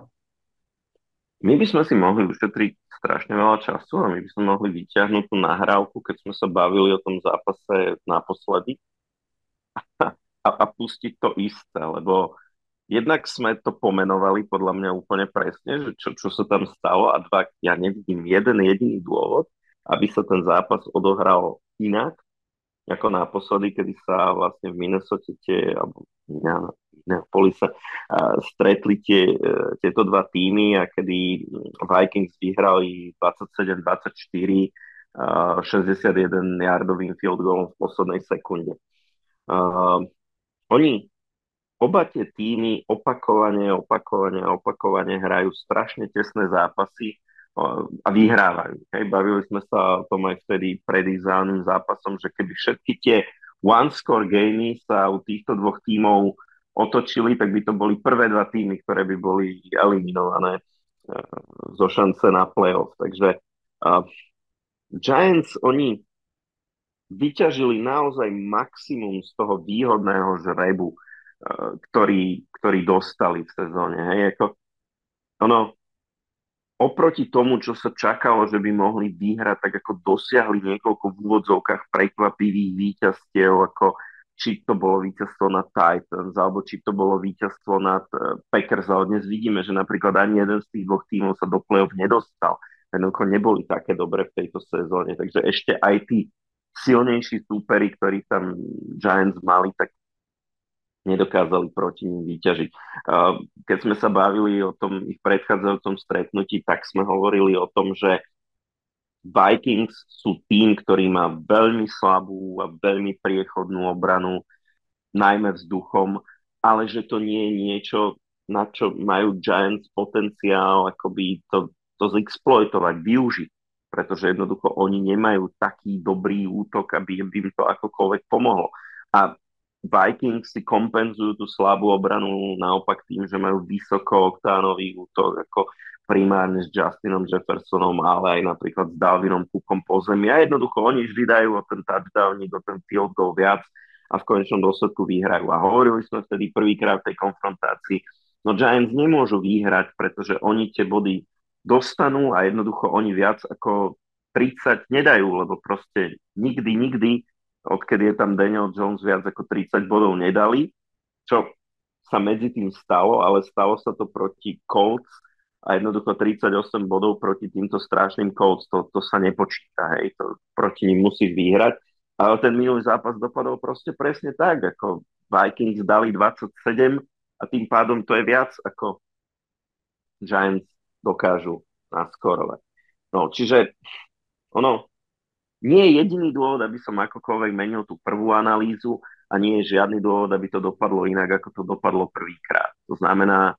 My by sme si mohli ušetriť strašne veľa času a my by sme mohli vyťahnuť tú nahrávku, keď sme sa bavili o tom zápase naposledy a, a pustiť to isté, lebo jednak sme to pomenovali podľa mňa úplne presne, že čo, čo sa tam stalo a dva, ja nevidím jeden jediný dôvod, aby sa ten zápas odohral inak, ako naposledy, kedy sa vlastne v Minnesota tie, alebo na Minneapolise stretli tie, e, tieto dva týmy a kedy Vikings vyhrali 27-24 61 yardovým field goalom v poslednej sekunde. Uh, oni oba tie týmy opakovane, opakovane, opakovane hrajú strašne tesné zápasy a vyhrávajú. Hej, bavili sme sa o tom aj vtedy pred zápasom, že keby všetky tie one-score gamey sa u týchto dvoch tímov otočili, tak by to boli prvé dva týmy, ktoré by boli eliminované uh, zo šance na playoff. Takže uh, Giants, oni vyťažili naozaj maximum z toho výhodného žrebu ktorý, ktorý dostali v sezóne. Hej, ako, ono, oproti tomu, čo sa čakalo, že by mohli vyhrať, tak ako dosiahli niekoľko v úvodzovkách prekvapivých víťazstiev, ako či to bolo víťazstvo nad Titans, alebo či to bolo víťazstvo nad uh, Packers, ale dnes vidíme, že napríklad ani jeden z tých dvoch tímov sa do play-off nedostal. Jednoducho neboli také dobre v tejto sezóne, takže ešte aj tí silnejší súperi, ktorí tam Giants mali, tak nedokázali proti ním vyťažiť. Keď sme sa bavili o tom ich predchádzajúcom stretnutí, tak sme hovorili o tom, že Vikings sú tým, ktorý má veľmi slabú a veľmi priechodnú obranu, najmä vzduchom, ale že to nie je niečo, na čo majú Giants potenciál akoby to, to zexploitovať, využiť pretože jednoducho oni nemajú taký dobrý útok, aby im to akokoľvek pomohlo. A Vikings si kompenzujú tú slabú obranu naopak tým, že majú vysoko oktánový útok, ako primárne s Justinom Jeffersonom, ale aj napríklad s Dalvinom Cookom po zemi. A jednoducho oni vždy dajú o ten touchdown, o ten field goal viac a v konečnom dôsledku vyhrajú. A hovorili sme vtedy prvýkrát v tej konfrontácii, no Giants nemôžu vyhrať, pretože oni tie body dostanú a jednoducho oni viac ako 30 nedajú, lebo proste nikdy, nikdy odkedy je tam Daniel Jones viac ako 30 bodov nedali, čo sa medzi tým stalo, ale stalo sa to proti Colts a jednoducho 38 bodov proti týmto strašným Colts, to, to sa nepočíta, hej, to proti ním musí vyhrať. Ale ten minulý zápas dopadol proste presne tak, ako Vikings dali 27 a tým pádom to je viac, ako Giants dokážu naskorovať. No, čiže ono, nie je jediný dôvod, aby som akokoľvek menil tú prvú analýzu a nie je žiadny dôvod, aby to dopadlo inak, ako to dopadlo prvýkrát. To znamená,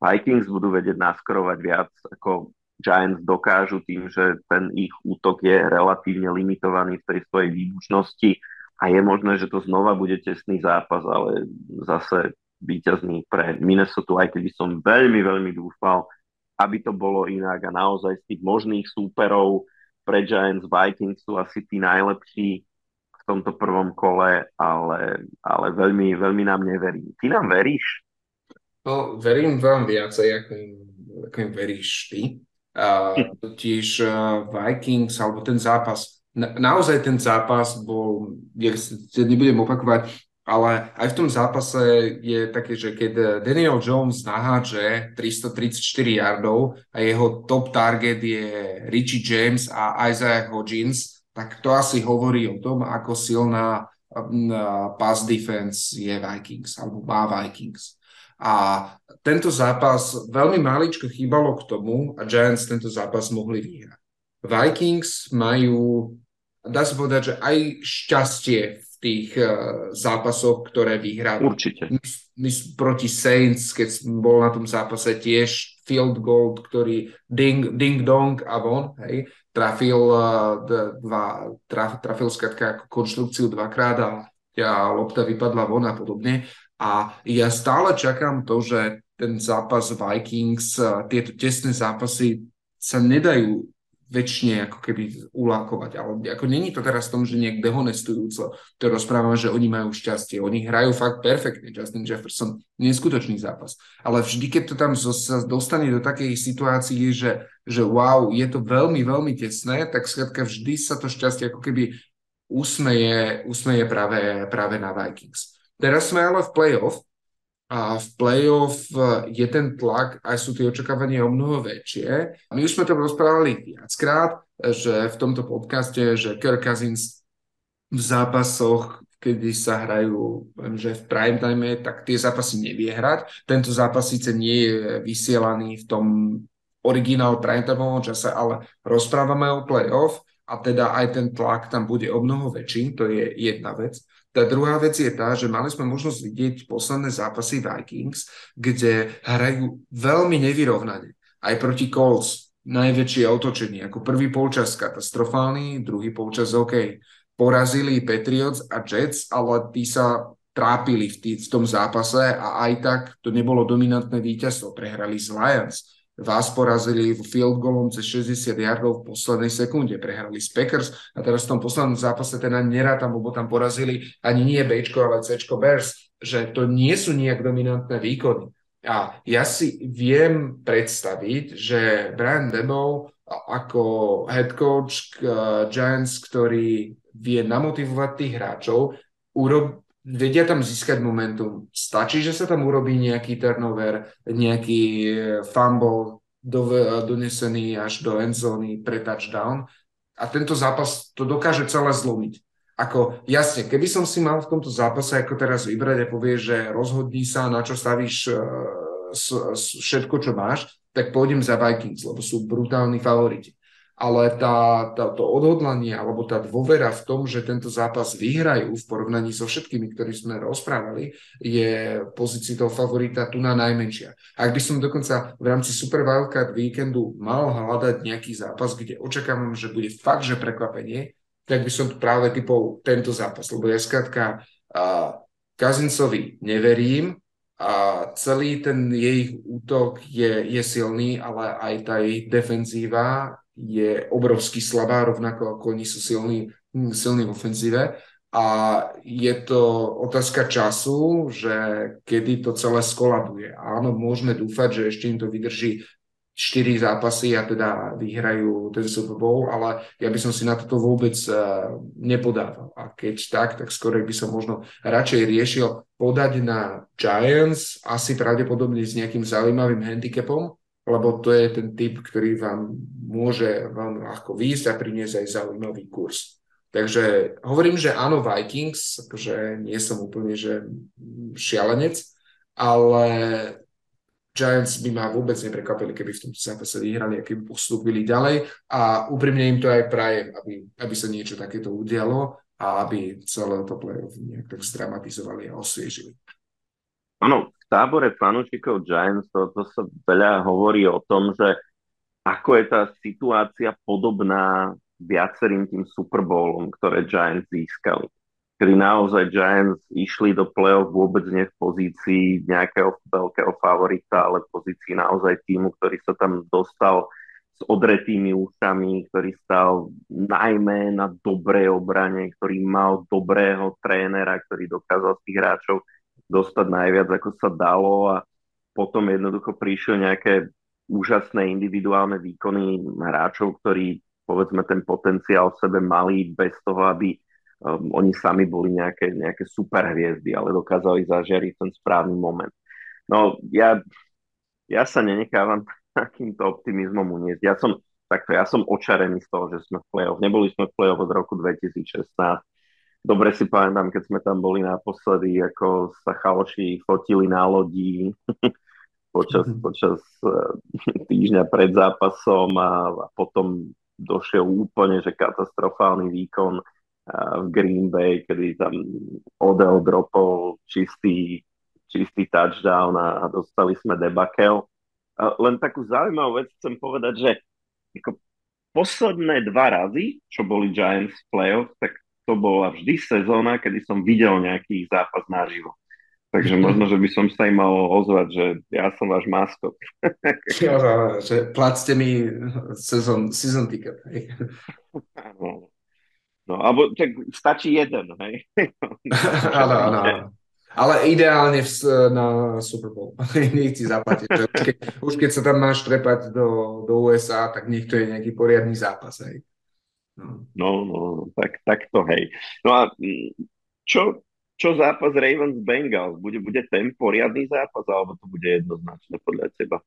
Vikings budú vedieť naskorovať viac ako Giants dokážu tým, že ten ich útok je relatívne limitovaný v tej svojej výbušnosti a je možné, že to znova bude tesný zápas, ale zase víťazný pre Minnesota, aj keď by som veľmi, veľmi dúfal, aby to bolo inak a naozaj z tých možných súperov pre Giants Vikings sú asi tí najlepší v tomto prvom kole, ale, ale veľmi, veľmi nám neverí. Ty nám veríš? No, verím vám viacej, ako im, ako im veríš ty. A totiž uh, Vikings, alebo ten zápas, na, naozaj ten zápas bol, ja nebudem opakovať, ale aj v tom zápase je také, že keď Daniel Jones naháže 334 yardov a jeho top target je Richie James a Isaiah Hodgins, tak to asi hovorí o tom, ako silná pass defense je Vikings, alebo má Vikings. A tento zápas veľmi maličko chýbalo k tomu a Giants tento zápas mohli vyhrať. Vikings majú, dá sa povedať, že aj šťastie v tých uh, zápasoch, ktoré vyhrali. Určite. My, my proti Saints, keď bol na tom zápase tiež field goal, ktorý ding, ding dong a von, hej, trafil, uh, dva, traf, trafil skratka konštrukciu dvakrát a, a lopta vypadla von a podobne. A ja stále čakám to, že ten zápas Vikings, tieto tesné zápasy sa nedajú väčšine ako keby ulákovať. Ale ako není to teraz v tom, že nejak dehonestujúco to rozprávam, že oni majú šťastie. Oni hrajú fakt perfektne. Justin Jefferson, neskutočný zápas. Ale vždy, keď to tam sa dostane do takej situácii, že, že wow, je to veľmi, veľmi tesné, tak skrátka vždy sa to šťastie ako keby usmeje, usmeje práve, práve na Vikings. Teraz sme ale v playoff a v playoff e, je ten tlak, aj sú tie očakávania o mnoho väčšie. My už sme to rozprávali viackrát, že v tomto podcaste, že Kirk Cousins v zápasoch, kedy sa hrajú že v prime time, tak tie zápasy nevie hrať. Tento zápas síce nie je vysielaný v tom originál primetimeovom čase, ale rozprávame o playoff a teda aj ten tlak tam bude o mnoho väčší, to je jedna vec. Tá druhá vec je tá, že mali sme možnosť vidieť posledné zápasy Vikings, kde hrajú veľmi nevyrovnane. Aj proti Colts najväčšie otočenie. Ako prvý polčas katastrofálny, druhý polčas OK. Porazili Patriots a Jets, ale tí sa trápili v, tý, v tom zápase a aj tak to nebolo dominantné víťazstvo. Prehrali z Lions vás porazili v field goalom cez 60 yardov v poslednej sekunde, prehrali z Packers a teraz v tom poslednom zápase teda nerátam, lebo tam porazili ani nie Bčko, ale Cčko Bears, že to nie sú nejak dominantné výkony. A ja si viem predstaviť, že Brian Debo ako head coach Giants, ktorý vie namotivovať tých hráčov, urob, vedia tam získať momentum. Stačí, že sa tam urobí nejaký turnover, nejaký e, fumble do, donesený až do endzóny pre touchdown a tento zápas to dokáže celé zlomiť. Ako, jasne, keby som si mal v tomto zápase ako teraz vybrať a povie, že rozhodni sa, na čo stavíš uh, všetko, čo máš, tak pôjdem za Vikings, lebo sú brutálni favoriti ale tá, tá, to odhodlanie alebo tá dôvera v tom, že tento zápas vyhrajú v porovnaní so všetkými, ktorí sme rozprávali, je pozícii toho favorita tu na najmenšia. Ak by som dokonca v rámci Super Wildcard víkendu mal hľadať nejaký zápas, kde očakávam, že bude fakt, že prekvapenie, tak by som práve typol tento zápas, lebo ja skrátka Kazincovi neverím, a celý ten jej útok je, je silný, ale aj tá jej defenzíva je obrovsky slabá, rovnako ako oni sú silní, silní v ofenzíve. A je to otázka času, že kedy to celé skolabuje. Áno, môžeme dúfať, že ešte im to vydrží 4 zápasy a teda vyhrajú ten Super Bowl, ale ja by som si na toto vôbec uh, nepodával. A keď tak, tak skôr by som možno radšej riešil podať na Giants, asi pravdepodobne s nejakým zaujímavým handicapom, lebo to je ten typ, ktorý vám môže veľmi ľahko výjsť a priniesť aj zaujímavý kurz. Takže hovorím, že áno Vikings, akože nie som úplne že šialenec, ale Giants by ma vôbec neprekvapili, keby v tomto zápase vyhrali a keby postúpili ďalej a úprimne im to aj prajem, aby, aby sa niečo takéto udialo a aby celé to play-off nejak tak zdramatizovali a osviežili. Áno, tábore fanúšikov Giants to, to sa veľa hovorí o tom, že ako je tá situácia podobná viacerým tým Super Bowlom, ktoré Giants získali. Kedy naozaj Giants išli do play-off vôbec nie v pozícii nejakého veľkého favorita, ale v pozícii naozaj týmu, ktorý sa tam dostal s odretými ústami, ktorý stal najmä na dobrej obrane, ktorý mal dobrého trénera, ktorý dokázal tých hráčov dostať najviac, ako sa dalo a potom jednoducho prišli nejaké úžasné individuálne výkony hráčov, ktorí povedzme ten potenciál v sebe mali bez toho, aby um, oni sami boli nejaké, nejaké super hviezdy, ale dokázali zažiariť ten správny moment. No ja, ja sa nenechávam takýmto optimizmom uniesť. Ja som, takto, ja som očarený z toho, že sme v play-off. Neboli sme v play-off od roku 2016. Dobre si pamätám, keď sme tam boli naposledy, ako sa chaloši fotili na lodi počas, počas uh, týždňa pred zápasom a, a potom došiel úplne, že katastrofálny výkon v Green Bay, kedy tam Odell dropol čistý, čistý touchdown a dostali sme debakel. Len takú zaujímavú vec chcem povedať, že ako posledné dva razy, čo boli Giants v playoff, tak to bola vždy sezóna, kedy som videl nejaký zápas naživo. Takže možno, že by som sa im mal ozvať, že ja som váš maskot. Ja, že placte mi season, season ticket. No, no, alebo tak stačí jeden, hej? Áno, áno, Ale ideálne v, na Super Bowl. nech si zaplatiť. Už keď, už keď sa tam máš trepať do, do USA, tak nech to je nejaký poriadny zápas. Hej. No, no, no tak, tak to hej. No a mm, čo, čo zápas Ravens Bengals? Bude, bude ten poriadny zápas, alebo to bude jednoznačné podľa teba?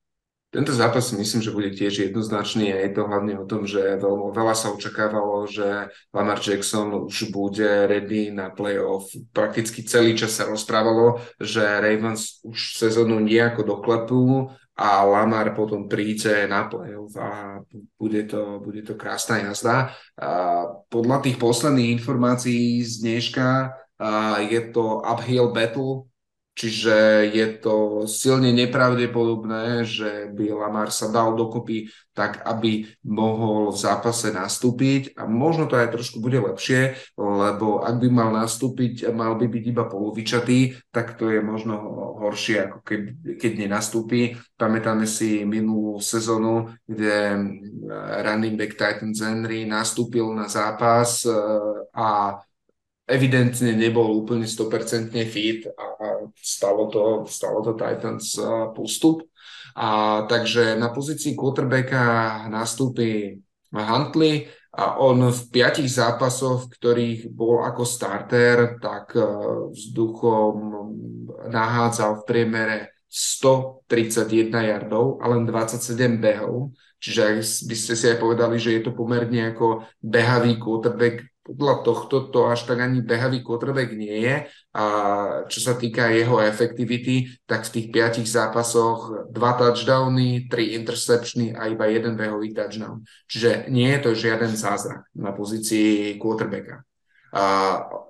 Tento zápas myslím, že bude tiež jednoznačný a je to hlavne o tom, že veľmi, veľa sa očakávalo, že Lamar Jackson už bude ready na playoff. Prakticky celý čas sa rozprávalo, že Ravens už sezónu nejako doklepú a Lamar potom príde na playoff a bude to, bude to krásna jazda. A podľa tých posledných informácií z dneška je to uphill battle, čiže je to silne nepravdepodobné, že by Lamar sa dal dokopy tak, aby mohol v zápase nastúpiť a možno to aj trošku bude lepšie, lebo ak by mal nastúpiť, mal by byť iba polovičatý, tak to je možno horšie, ako keď, keď nenastúpi. Pamätáme si minulú sezónu, kde running back Titans Henry nastúpil na zápas e, a evidentne nebol úplne 100% fit a stalo to, stalo to Titans postup. A takže na pozícii quarterbacka nastúpi Huntley a on v piatich zápasoch, v ktorých bol ako starter, tak vzduchom nahádzal v priemere 131 yardov a len 27 behov. Čiže ak by ste si aj povedali, že je to pomerne ako behavý quarterback, podľa tohto to až tak ani behavý quarterback nie je. A čo sa týka jeho efektivity, tak v tých piatich zápasoch dva touchdowny, tri interceptiony a iba jeden behový touchdown. Čiže nie je to žiaden zázrak na pozícii quarterbacka. A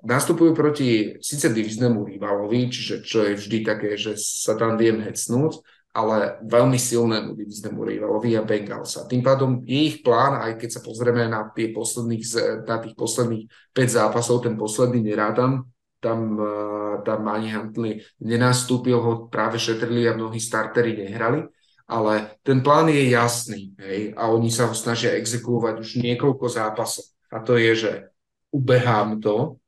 nastupujú proti síce diviznému rivalovi, čiže čo je vždy také, že sa tam viem hecnúť, ale veľmi silnému diviznému rivalovi a Bengals. A tým pádom je ich plán, aj keď sa pozrieme na, tie posledných, na tých posledných 5 zápasov, ten posledný nerátam, tam, eh, tam ani Huntley nenastúpil, ho práve šetrili a mnohí startery nehrali, ale ten plán je jasný hej, a oni sa ho snažia exekuovať už niekoľko zápasov. A to je, že ubehám to,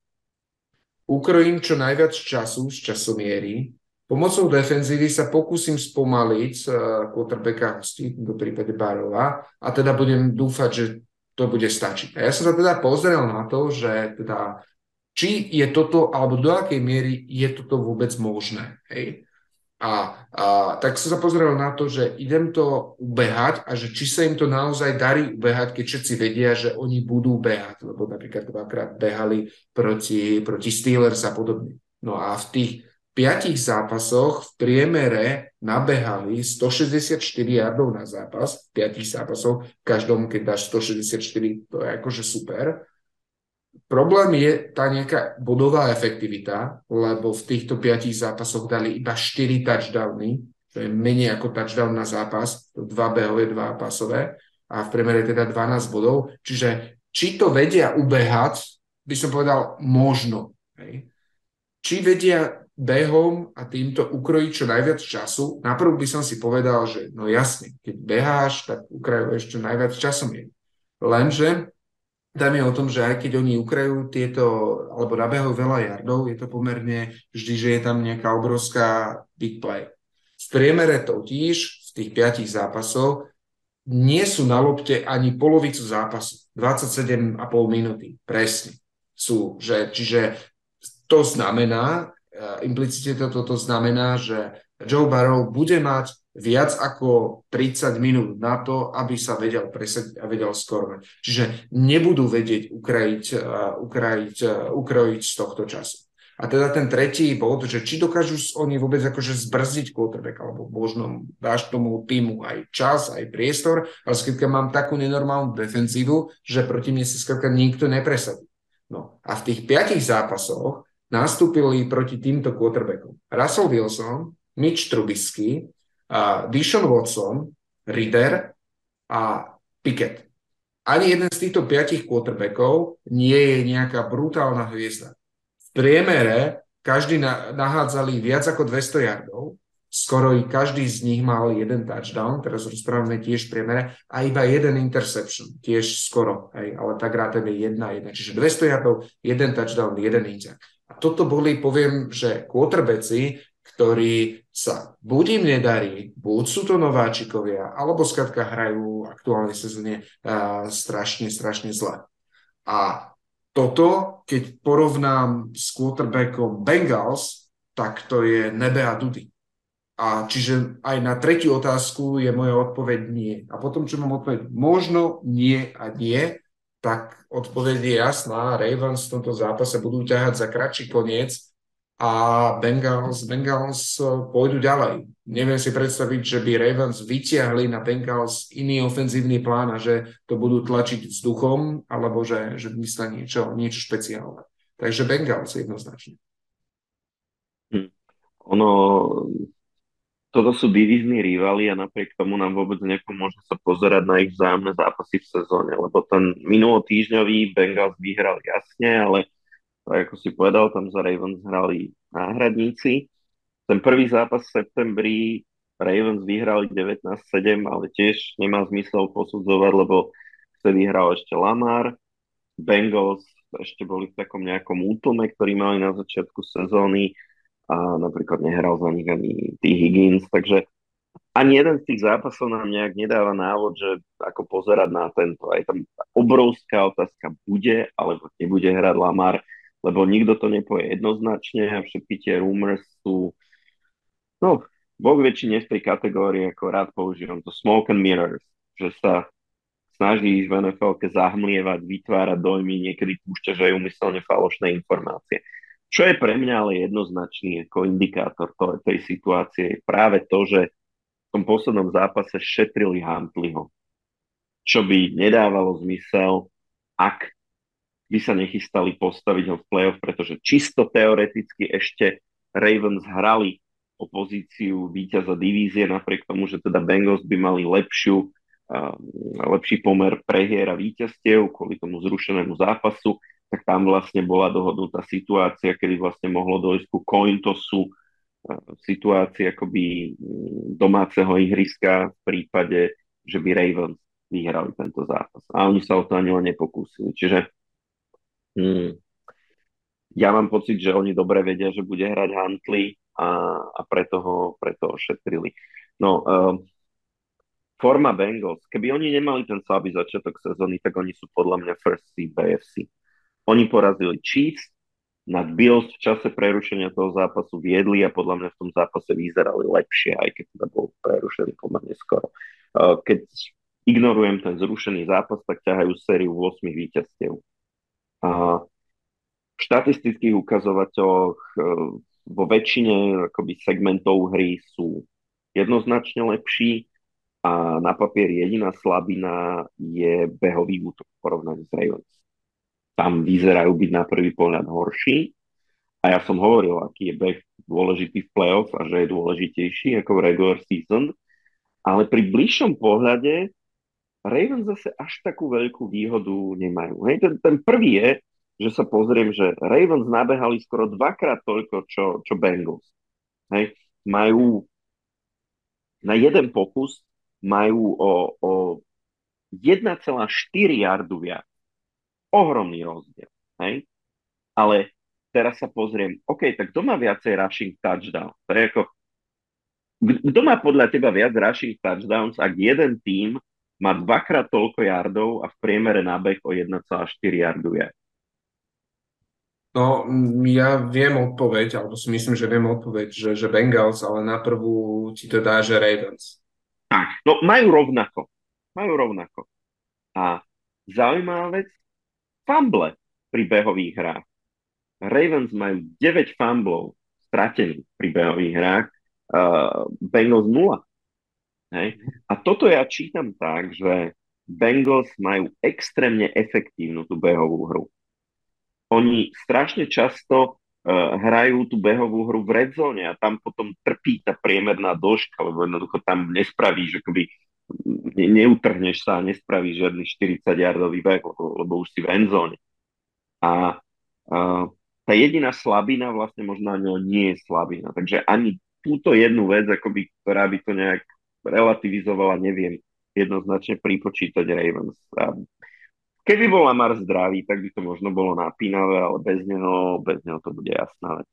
ukrojím čo najviac času z časomiery, Pomocou defenzívy sa pokúsim spomaliť uh, quarterbacka hostí, v prípade Barova, a teda budem dúfať, že to bude stačiť. A ja som sa teda pozrel na to, že teda či je toto, alebo do akej miery je toto vôbec možné. Hej? A, a tak som sa pozrel na to, že idem to ubehať a že či sa im to naozaj darí ubehať, keď všetci vedia, že oni budú behať, lebo napríklad dvakrát behali proti, proti Steelers a podobne. No a v tých piatich zápasoch v priemere nabehali 164 yardov na zápas, v piatich zápasoch, každom, keď dáš 164, to je akože super. Problém je tá nejaká bodová efektivita, lebo v týchto piatich zápasoch dali iba 4 touchdowny, to je menej ako touchdown na zápas, to dva behové, dva pasové. a v priemere teda 12 bodov. Čiže či to vedia ubehať, by som povedal možno. Hej. Či vedia behom a týmto ukrojiť čo najviac času, naprv by som si povedal, že no jasne, keď beháš, tak ukrajuješ čo najviac časom je. Lenže tam je o tom, že aj keď oni ukrajú tieto, alebo nabehajú veľa jardov, je to pomerne vždy, že je tam nejaká obrovská big play. V priemere totiž v tých piatich zápasoch nie sú na lopte ani polovicu zápasu. 27,5 minúty, presne. Sú, že, čiže to znamená, implicite to, toto znamená, že Joe Barrow bude mať viac ako 30 minút na to, aby sa vedel presadiť a vedel skorovať. Čiže nebudú vedieť ukrajiť, uh, ukrajiť, uh, ukrojiť z tohto času. A teda ten tretí bod, že či dokážu oni vôbec akože zbrzdiť quarterback, alebo možno dáš tomu týmu aj čas, aj priestor, ale skrátka mám takú nenormálnu defenzívu, že proti mne sa skrátka nikto nepresadí. No a v tých piatich zápasoch nastúpili proti týmto quarterbackom Russell Wilson, Mitch Trubisky, uh, Dishon Watson, Rider a Pickett. Ani jeden z týchto piatich quarterbackov nie je nejaká brutálna hviezda. V priemere každý na, nahádzali viac ako 200 yardov, skoro i každý z nich mal jeden touchdown, teraz rozprávame tiež v priemere, a iba jeden interception, tiež skoro, hej, ale tak rátame jedna, jedna. Čiže 200 yardov, jeden touchdown, jeden inťak. Toto boli, poviem, že quarterbacki, ktorí sa buď im nedarí, buď sú to nováčikovia, alebo skladka hrajú aktuálne sezóne uh, strašne, strašne zle. A toto, keď porovnám s quarterbackom Bengals, tak to je nebe a dudy. A čiže aj na tretiu otázku je moja odpoveď nie. A potom, čo mám odpoveď možno nie a nie, tak odpoveď je jasná. Ravens v tomto zápase budú ťahať za kratší koniec a Bengals, Bengals eh, pôjdu ďalej. Neviem si predstaviť, že by Ravens vyťahli na Bengals iný ofenzívny plán a že to budú tlačiť vzduchom, alebo že, že myslia niečo, niečo špeciálne. Takže Bengals jednoznačne. Hm. Ono, toto sú divizní rivali a napriek tomu nám vôbec nepomôže sa pozerať na ich vzájomné zápasy v sezóne, lebo ten minulotýždňový Bengals vyhral jasne, ale tak ako si povedal, tam za Ravens hrali náhradníci. Ten prvý zápas v septembri Ravens vyhrali 19-7, ale tiež nemá zmysel posudzovať, lebo vtedy hral ešte Lamar. Bengals ešte boli v takom nejakom útlme, ktorý mali na začiatku sezóny a napríklad nehral za nich ani T. Higgins, takže ani jeden z tých zápasov nám nejak nedáva návod, že ako pozerať na tento. Aj tam obrovská otázka bude, alebo nebude hrať Lamar lebo nikto to nepovie jednoznačne a všetky tie rumors sú, no, vo väčšine v tej kategórii, ako rád používam to smoke and mirrors, že sa snaží v nfl zahmlievať, vytvárať dojmy, niekedy púšťa, že aj umyselne falošné informácie. Čo je pre mňa ale jednoznačný ako indikátor to, tej situácie je práve to, že v tom poslednom zápase šetrili Huntleyho. Čo by nedávalo zmysel, ak by sa nechystali postaviť ho v play-off, pretože čisto teoreticky ešte Ravens hrali o pozíciu víťaza divízie, napriek tomu, že teda Bengals by mali lepšiu, uh, lepší pomer prehier a víťazstiev kvôli tomu zrušenému zápasu, tak tam vlastne bola dohodnutá situácia, kedy vlastne mohlo dojsť ku cointosu, uh, situácii akoby domáceho ihriska v prípade, že by Ravens vyhrali tento zápas. A oni sa o to ani len nepokúsili. Čiže Hmm. Ja mám pocit, že oni dobre vedia, že bude hrať Huntley a, a preto, ho, preto ho. No, uh, forma Bengals, keby oni nemali ten slabý začiatok sezóny, tak oni sú podľa mňa first seed BFC. Oni porazili Chiefs, nad Bills v čase prerušenia toho zápasu viedli a podľa mňa v tom zápase vyzerali lepšie, aj keď teda bol prerušený pomerne skoro. Keď ignorujem ten zrušený zápas, tak ťahajú sériu 8 víťazstiev v štatistických ukazovateľoch e, vo väčšine akoby segmentov hry sú jednoznačne lepší a na papier jediná slabina je behový útok v porovnaní s Ravens. Tam vyzerajú byť na prvý pohľad horší a ja som hovoril, aký je beh dôležitý v playoff a že je dôležitejší ako v regular season, ale pri bližšom pohľade Ravens zase až takú veľkú výhodu nemajú. Hej, ten, ten prvý je, že sa pozriem, že Ravens nabehali skoro dvakrát toľko, čo, čo Bengals. Hej, majú na jeden pokus majú o, o 1,4 jardu viac. Ohromný rozdiel. Hej? Ale teraz sa pozriem, OK, tak kto má viacej rushing touchdown? To je ako, kto má podľa teba viac rushing touchdowns, ak jeden tým má dvakrát toľko yardov a v priemere nábeh o 1,4 yardu je? No, ja viem odpoveď, alebo si myslím, že viem odpoveď, že, že Bengals, ale na prvú ti to dá, že Ravens. Tak, no majú rovnako. Majú rovnako. A zaujímavá vec, fumble pri behových hrách. Ravens majú 9 fumblov stratených pri behových hrách, uh, Bengals 0. Hej. A toto ja čítam tak, že Bengals majú extrémne efektívnu tú behovú hru. Oni strašne často uh, hrajú tú behovú hru v redzone a tam potom trpí tá priemerná dĺžka, lebo jednoducho tam nespravíš, akoby ne, neutrhneš sa a nespravíš žiadny 40-jardový beh, lebo, lebo už si v endzone. A uh, tá jediná slabina vlastne možno ani nie je slabina. Takže ani túto jednu vec, akoby, ktorá by to nejak relativizovala, neviem jednoznačne pripočítať Ravens. A keby bol Lamar zdravý, tak by to možno bolo napínavé, ale bez neho, bez neho to bude jasná vec.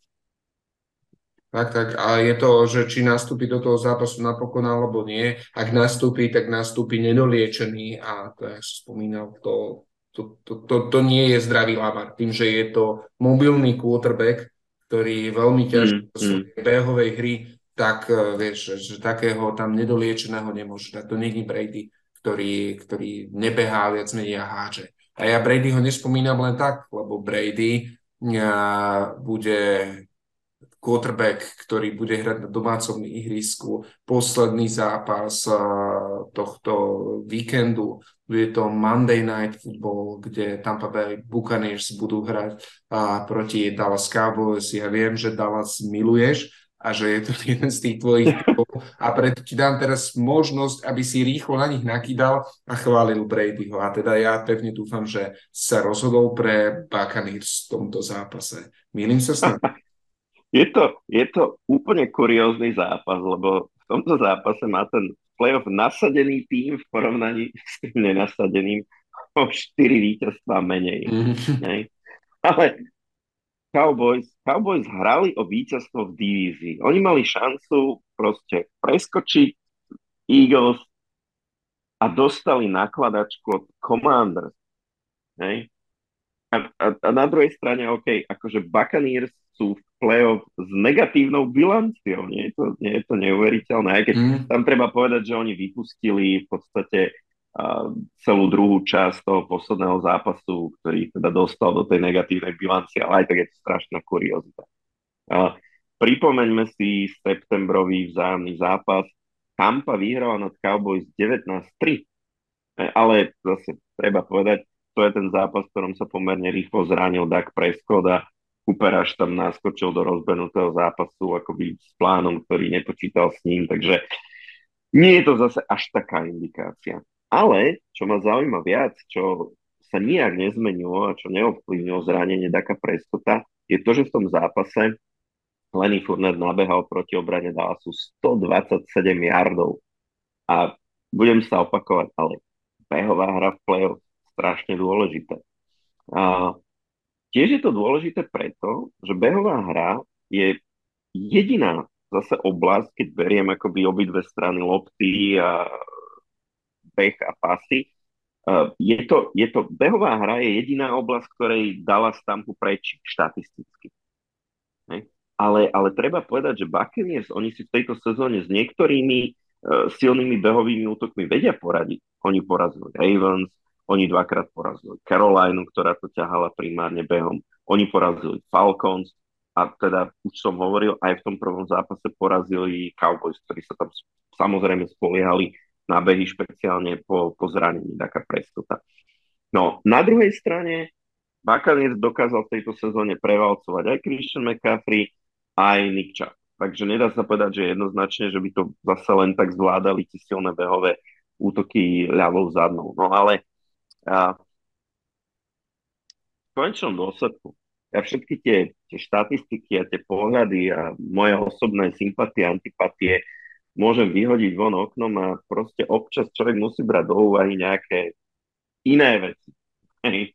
Tak, tak. A je to, že či nastúpi do toho zápasu napokon alebo nie. Ak nastúpi, tak nastúpi nedoliečený a to, jak som spomínal, to, to, to, to, to nie je zdravý Lamar. Tým, že je to mobilný quarterback, ktorý veľmi ťažko mm, mm. behovej hry, tak uh, vieš, že, takého tam nedoliečeného nemôže dať. To není Brady, ktorý, ktorý nebehá viac menej a háže. A ja Brady ho nespomínam len tak, lebo Brady uh, bude quarterback, ktorý bude hrať na domácom ihrisku. Posledný zápas uh, tohto víkendu bude to Monday Night Football, kde Tampa Bay Buccaneers budú hrať uh, proti Dallas Cowboys. Ja viem, že Dallas miluješ a že je to jeden z tých tvojich typov a preto ti dám teraz možnosť, aby si rýchlo na nich nakýdal a chválil Bradyho. A teda ja pevne dúfam, že sa rozhodol pre Buccaneers v tomto zápase. Milím sa s je to, je to úplne kuriózny zápas, lebo v tomto zápase má ten playoff nasadený tým v porovnaní s tým nenasadeným o 4 víťazstva menej. Mm-hmm. Ale Cowboys, Cowboys hrali o víťazstvo v divízii. Oni mali šancu proste preskočiť Eagles a dostali nakladačku od Commanders. Hej? A, a, a na druhej strane, OK, akože Buccaneers sú v play-off s negatívnou bilanciou. Nie je to, nie je to neuveriteľné. Aj keď mm. tam treba povedať, že oni vypustili v podstate uh, celú druhú časť toho posledného zápasu, ktorý teda dostal do tej negatívnej bilancie, ale aj tak je to strašná kuriozita. Uh, pripomeňme si septembrový vzájomný zápas. Tampa vyhrala nad Cowboys 19-3. E, ale zase treba povedať, to je ten zápas, v ktorom sa pomerne rýchlo zranil Dak Prescott a Cooper až tam naskočil do rozbenutého zápasu akoby s plánom, ktorý nepočítal s ním, takže nie je to zase až taká indikácia. Ale, čo ma zaujíma viac, čo sa nijak nezmenilo a čo neovplyvnilo zranenie Daka Prestota, je to, že v tom zápase Lenny Fournette nabehal proti obrane Dallasu 127 yardov. A budem sa opakovať, ale behová hra v play-off strašne dôležité. A Tiež je to dôležité preto, že behová hra je jediná zase oblasť, keď beriem akoby obidve strany lopty a beh a pasy, uh, je to, je to, behová hra je jediná oblasť, ktorej dala stampu preč štatisticky. Ale, ale treba povedať, že Buccaneers, oni si v tejto sezóne s niektorými uh, silnými behovými útokmi vedia poradiť. Oni porazili Ravens, oni dvakrát porazili Carolinu, ktorá to ťahala primárne behom. Oni porazili Falcons a teda už som hovoril, aj v tom prvom zápase porazili Cowboys, ktorí sa tam samozrejme spoliehali na behy špeciálne po, po zranení Daka Prescota. No, na druhej strane Buccaneers dokázal v tejto sezóne prevalcovať aj Christian McCaffrey, aj Nick Chubb. Takže nedá sa povedať, že jednoznačne, že by to zase len tak zvládali tie silné behové útoky ľavou zadnou. No ale a, v konečnom dôsledku ja všetky tie, tie štatistiky a tie pohľady a moje osobné sympatie, antipatie môžem vyhodiť von oknom a proste občas človek musí brať do úvahy nejaké iné veci. Hej.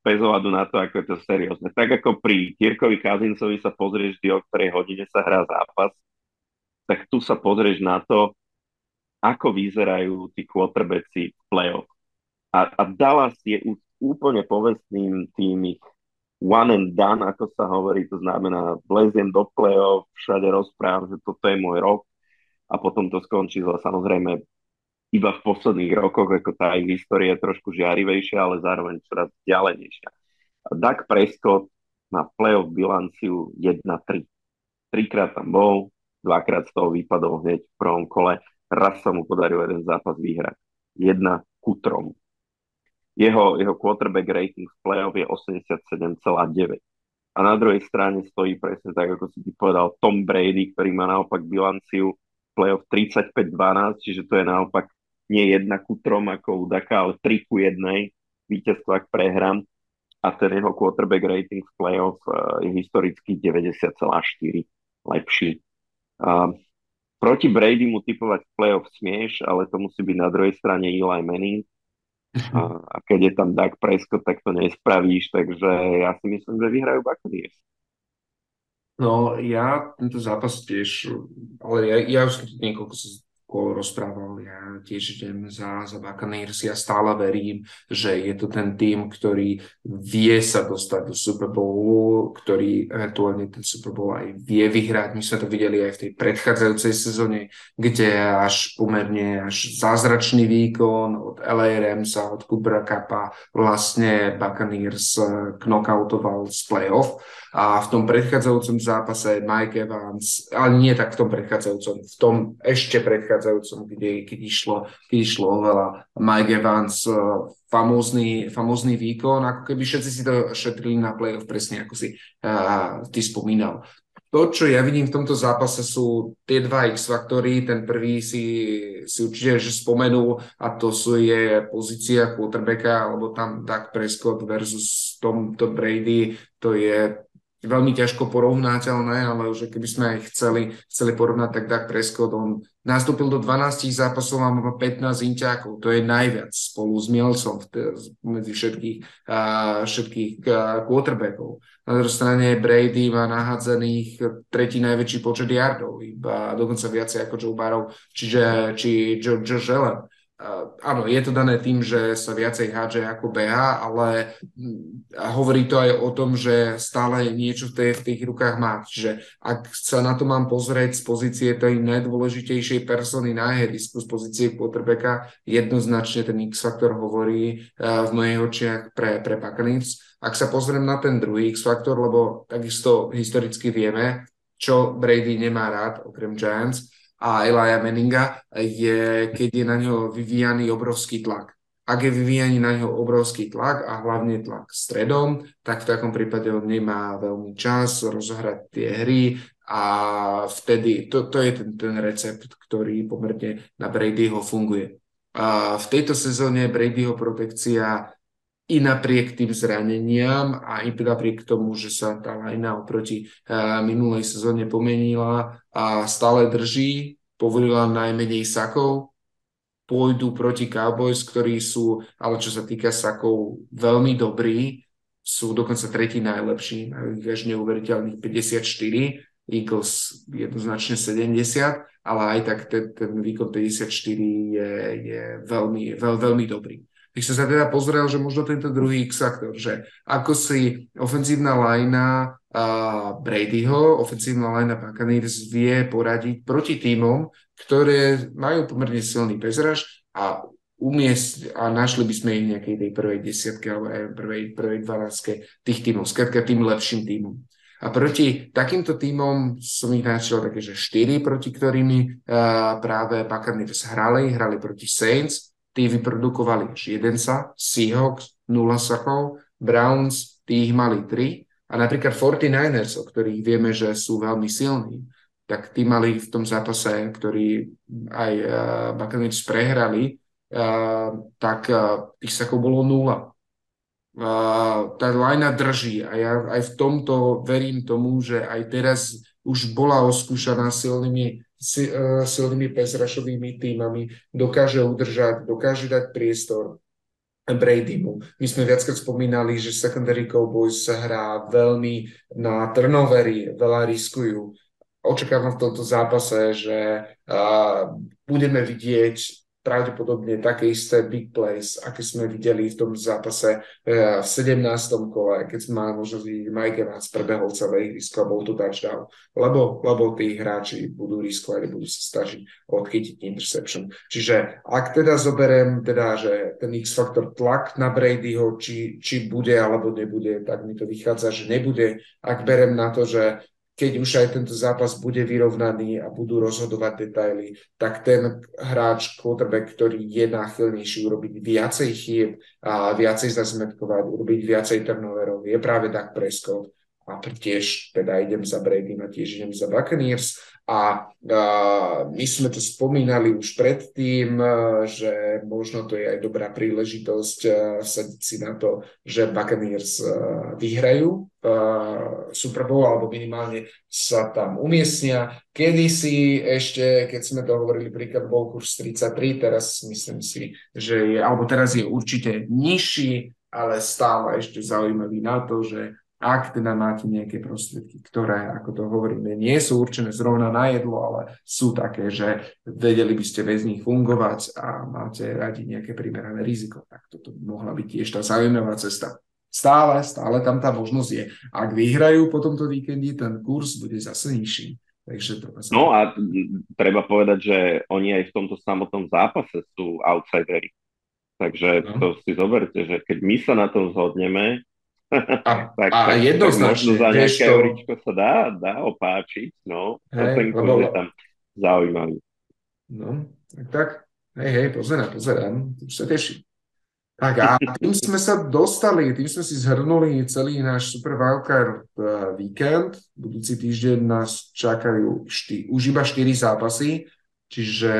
Bez ohľadu na to, ako je to seriózne. Tak ako pri Kirkovi Kazincovi sa pozrieš, o ktorej hodine sa hrá zápas, tak tu sa pozrieš na to, ako vyzerajú tí quarterbacki v play-off. A, a Dallas je úplne povestným tým ich one and done, ako sa hovorí, to znamená vleziem do play-off, všade rozprávam, že toto je môj rok a potom to skončí zle. Samozrejme, iba v posledných rokoch, ako tá ich história je trošku žiarivejšia, ale zároveň čoraz ďalenejšia. A Doug Prescott má play-off bilanciu 1-3. Trikrát tam bol, dvakrát z toho vypadol hneď v prvom kole, raz sa mu podaril jeden zápas vyhrať. Jedna ku trom jeho, jeho quarterback rating v playoff je 87,9. A na druhej strane stojí presne tak, ako si ty povedal, Tom Brady, ktorý má naopak bilanciu playoff 35-12, čiže to je naopak nie jedna ku trom ako u Daka, ale 3 ku jednej víťazstvo, ak prehrám. A ten jeho quarterback rating v playoff uh, je historicky 90,4 lepší. Uh, proti Brady mu typovať v playoff smieš, ale to musí byť na druhej strane Eli Manning, a, a keď je tam Doug Prescott, tak to nespravíš, takže ja si myslím, že vyhrajú Buccaneers. No ja tento zápas tiež, ale ja, ja už niekoľko kol rozprával, ja tiež idem za, za Buccaneers, ja stále verím, že je to ten tým, ktorý vie sa dostať do Super Bowlu, ktorý eventuálne ten Super Bowl aj vie vyhrať. My sme to videli aj v tej predchádzajúcej sezóne, kde až pomerne až zázračný výkon od LA Ramsa, od Cooper Cupa. Vlastne Buccaneers knockoutoval z playoff a v tom predchádzajúcom zápase Mike Evans, ale nie tak v tom predchádzajúcom, v tom ešte predchádzajúcom, kde, keď, išlo, keď išlo o veľa, Mike Evans, uh, famózny, famózny výkon, ako keby všetci si to šetrili na play-off, presne ako si uh, ty spomínal. To, čo ja vidím v tomto zápase, sú tie dva X-faktory. Ten prvý si, si určite že spomenul a to sú je pozícia quarterbacka, alebo tam Doug Prescott versus Tom, Tom Brady. To je veľmi ťažko porovnateľné, ale už keby sme aj chceli, chceli porovnať, tak Dak Prescott, on nastúpil do 12 zápasov a má 15 inťákov, to je najviac spolu s Mielcom medzi všetkých, uh, všetkých uh, quarterbackov. Na druhej strane Brady má nahádzaných tretí najväčší počet yardov, iba dokonca viacej ako Joe Barrow, čiže či Joe, Joe Allen. Uh, áno, je to dané tým, že sa viacej hádže ako beha, ale hm, hovorí to aj o tom, že stále niečo v, tej, v tých rukách má. Čiže ak sa na to mám pozrieť z pozície tej najdôležitejšej persony na ihrisku, z pozície quarterbacka, jednoznačne ten X-faktor hovorí uh, v mojich očiach pre, pre Buccaneers. Ak sa pozriem na ten druhý X-faktor, lebo takisto historicky vieme, čo Brady nemá rád, okrem Giants, a Elijah Manninga, je, keď je na ňo vyvíjaný obrovský tlak. Ak je vyvíjaný na ňo obrovský tlak a hlavne tlak stredom, tak v takom prípade on nemá veľmi čas rozohrať tie hry a vtedy to, to je ten, ten recept, ktorý pomerne na Bradyho funguje. A v tejto sezóne Bradyho protekcia i napriek tým zraneniam a i napriek tomu, že sa tá lajna oproti uh, minulej sezóne pomenila a stále drží, povolila najmenej sakov, pôjdu proti Cowboys, ktorí sú, ale čo sa týka sakov, veľmi dobrí, sú dokonca tretí najlepší, až neuveriteľných 54, Eagles jednoznačne 70, ale aj tak ten, ten výkon 54 je, je veľmi, veľ, veľmi dobrý. Tak som sa teda pozrel, že možno tento druhý X-faktor, že ako si ofenzívna lajna uh, Bradyho, ofenzívna lajna Buccaneers vie poradiť proti týmom, ktoré majú pomerne silný bezraž a umiest a našli by sme ich nejakej tej prvej desiatke alebo aj prvej, prvej dvanáctke tých týmov, skrátka tým lepším týmom. A proti takýmto týmom som ich našiel také, že štyri, proti ktorými uh, práve Buccaneers hrali, hrali proti Saints, tí vyprodukovali sa, Seahawks 0 sakov, Browns tí ich mali 3 a napríklad 49ers, o ktorých vieme, že sú veľmi silní, tak tí mali v tom zápase, ktorý aj uh, Buccaneers prehrali, uh, tak uh, tých sakov bolo nula. Uh, tá lajna drží a ja aj v tomto verím tomu, že aj teraz už bola oskúšaná silnými, si, silnými pesrašovými týmami, dokáže udržať, dokáže dať priestor Bradymu. My sme viackrát spomínali, že secondary Cowboys sa hrá veľmi na turnovery, veľa riskujú. Očakávam v tomto zápase, že uh, budeme vidieť pravdepodobne také isté big plays, aké sme videli v tom zápase uh, v 17. kole, keď mali možnosť vidieť Mike Evans prebehol celé ihrisko bol to touchdown, lebo, lebo tí hráči budú riskovať budú sa snažiť odchytiť interception. Čiže ak teda zoberiem, teda, že ten X-faktor tlak na Bradyho, či, či bude alebo nebude, tak mi to vychádza, že nebude. Ak berem na to, že keď už aj tento zápas bude vyrovnaný a budú rozhodovať detaily, tak ten hráč, quarterback, ktorý je náchylnejší urobiť viacej chyb a viacej zazmetkovať, urobiť viacej turnoverov, je práve Dak Prescott. A tiež teda idem za Brady a tiež idem za Buccaneers. A, a my sme to spomínali už predtým, že možno to je aj dobrá príležitosť vsadiť si na to, že Buccaneers vyhrajú Super Bowl alebo minimálne sa tam umiestnia. Kedysi ešte, keď sme to hovorili, príklad bol kurz 33, teraz myslím si, že je, alebo teraz je určite nižší, ale stále ešte zaujímavý na to, že ak teda máte nejaké prostriedky, ktoré, ako to hovoríme, nie sú určené zrovna na jedlo, ale sú také, že vedeli by ste bez nich fungovať a máte radi nejaké primerané riziko, tak toto by mohla byť tiež tá zaujímavá cesta. Stále, stále tam tá možnosť je. Ak vyhrajú po tomto víkendi, ten kurz bude zase nižší. Takže to no a treba povedať, že oni aj v tomto samotnom zápase sú outsidery. Takže no. to si zoberte, že keď my sa na tom zhodneme, a, tak, a tak, jednoznačne, tak možno za nejaké to... euričko sa dá, dá opáčiť, no. Hej, ten lebo... je tam zaujímavý. No, tak tak. Hej, hej, pozerám, pozerám. Už sa teším. Tak a tým sme sa dostali, tým sme si zhrnuli celý náš Super Wildcard eh, víkend. Budúci týždeň nás čakajú šty, už iba 4 zápasy, čiže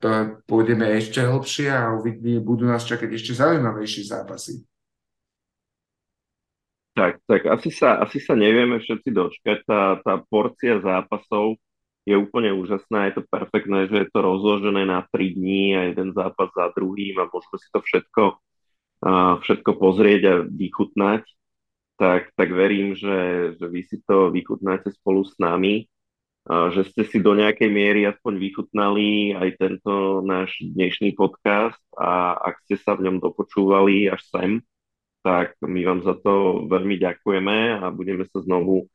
to pôjdeme ešte hlbšie a uvidí, budú nás čakať ešte zaujímavejšie zápasy. Tak, tak asi sa, asi sa nevieme všetci dočkať. Tá, tá porcia zápasov je úplne úžasná, je to perfektné, že je to rozložené na 3 dní a jeden zápas za druhým a môžeme si to všetko, uh, všetko pozrieť a vychutnať. Tak, tak verím, že, že vy si to vychutnáte spolu s nami, uh, že ste si do nejakej miery aspoň vychutnali aj tento náš dnešný podcast a ak ste sa v ňom dopočúvali až sem, tak my vám za to veľmi ďakujeme a budeme sa znovu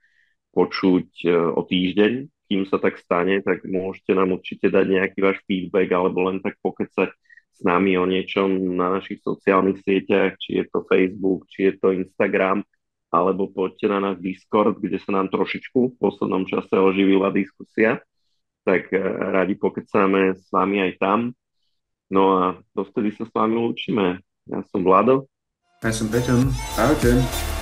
počuť e, o týždeň. Kým sa tak stane, tak môžete nám určite dať nejaký váš feedback alebo len tak pokecať s nami o niečom na našich sociálnych sieťach, či je to Facebook, či je to Instagram, alebo poďte na náš Discord, kde sa nám trošičku v poslednom čase oživila diskusia. Tak e, radi pokecáme s vami aj tam. No a dovtedy sa s vami lúčime. Ja som Vlado. Ja som Peťom. Ahojte.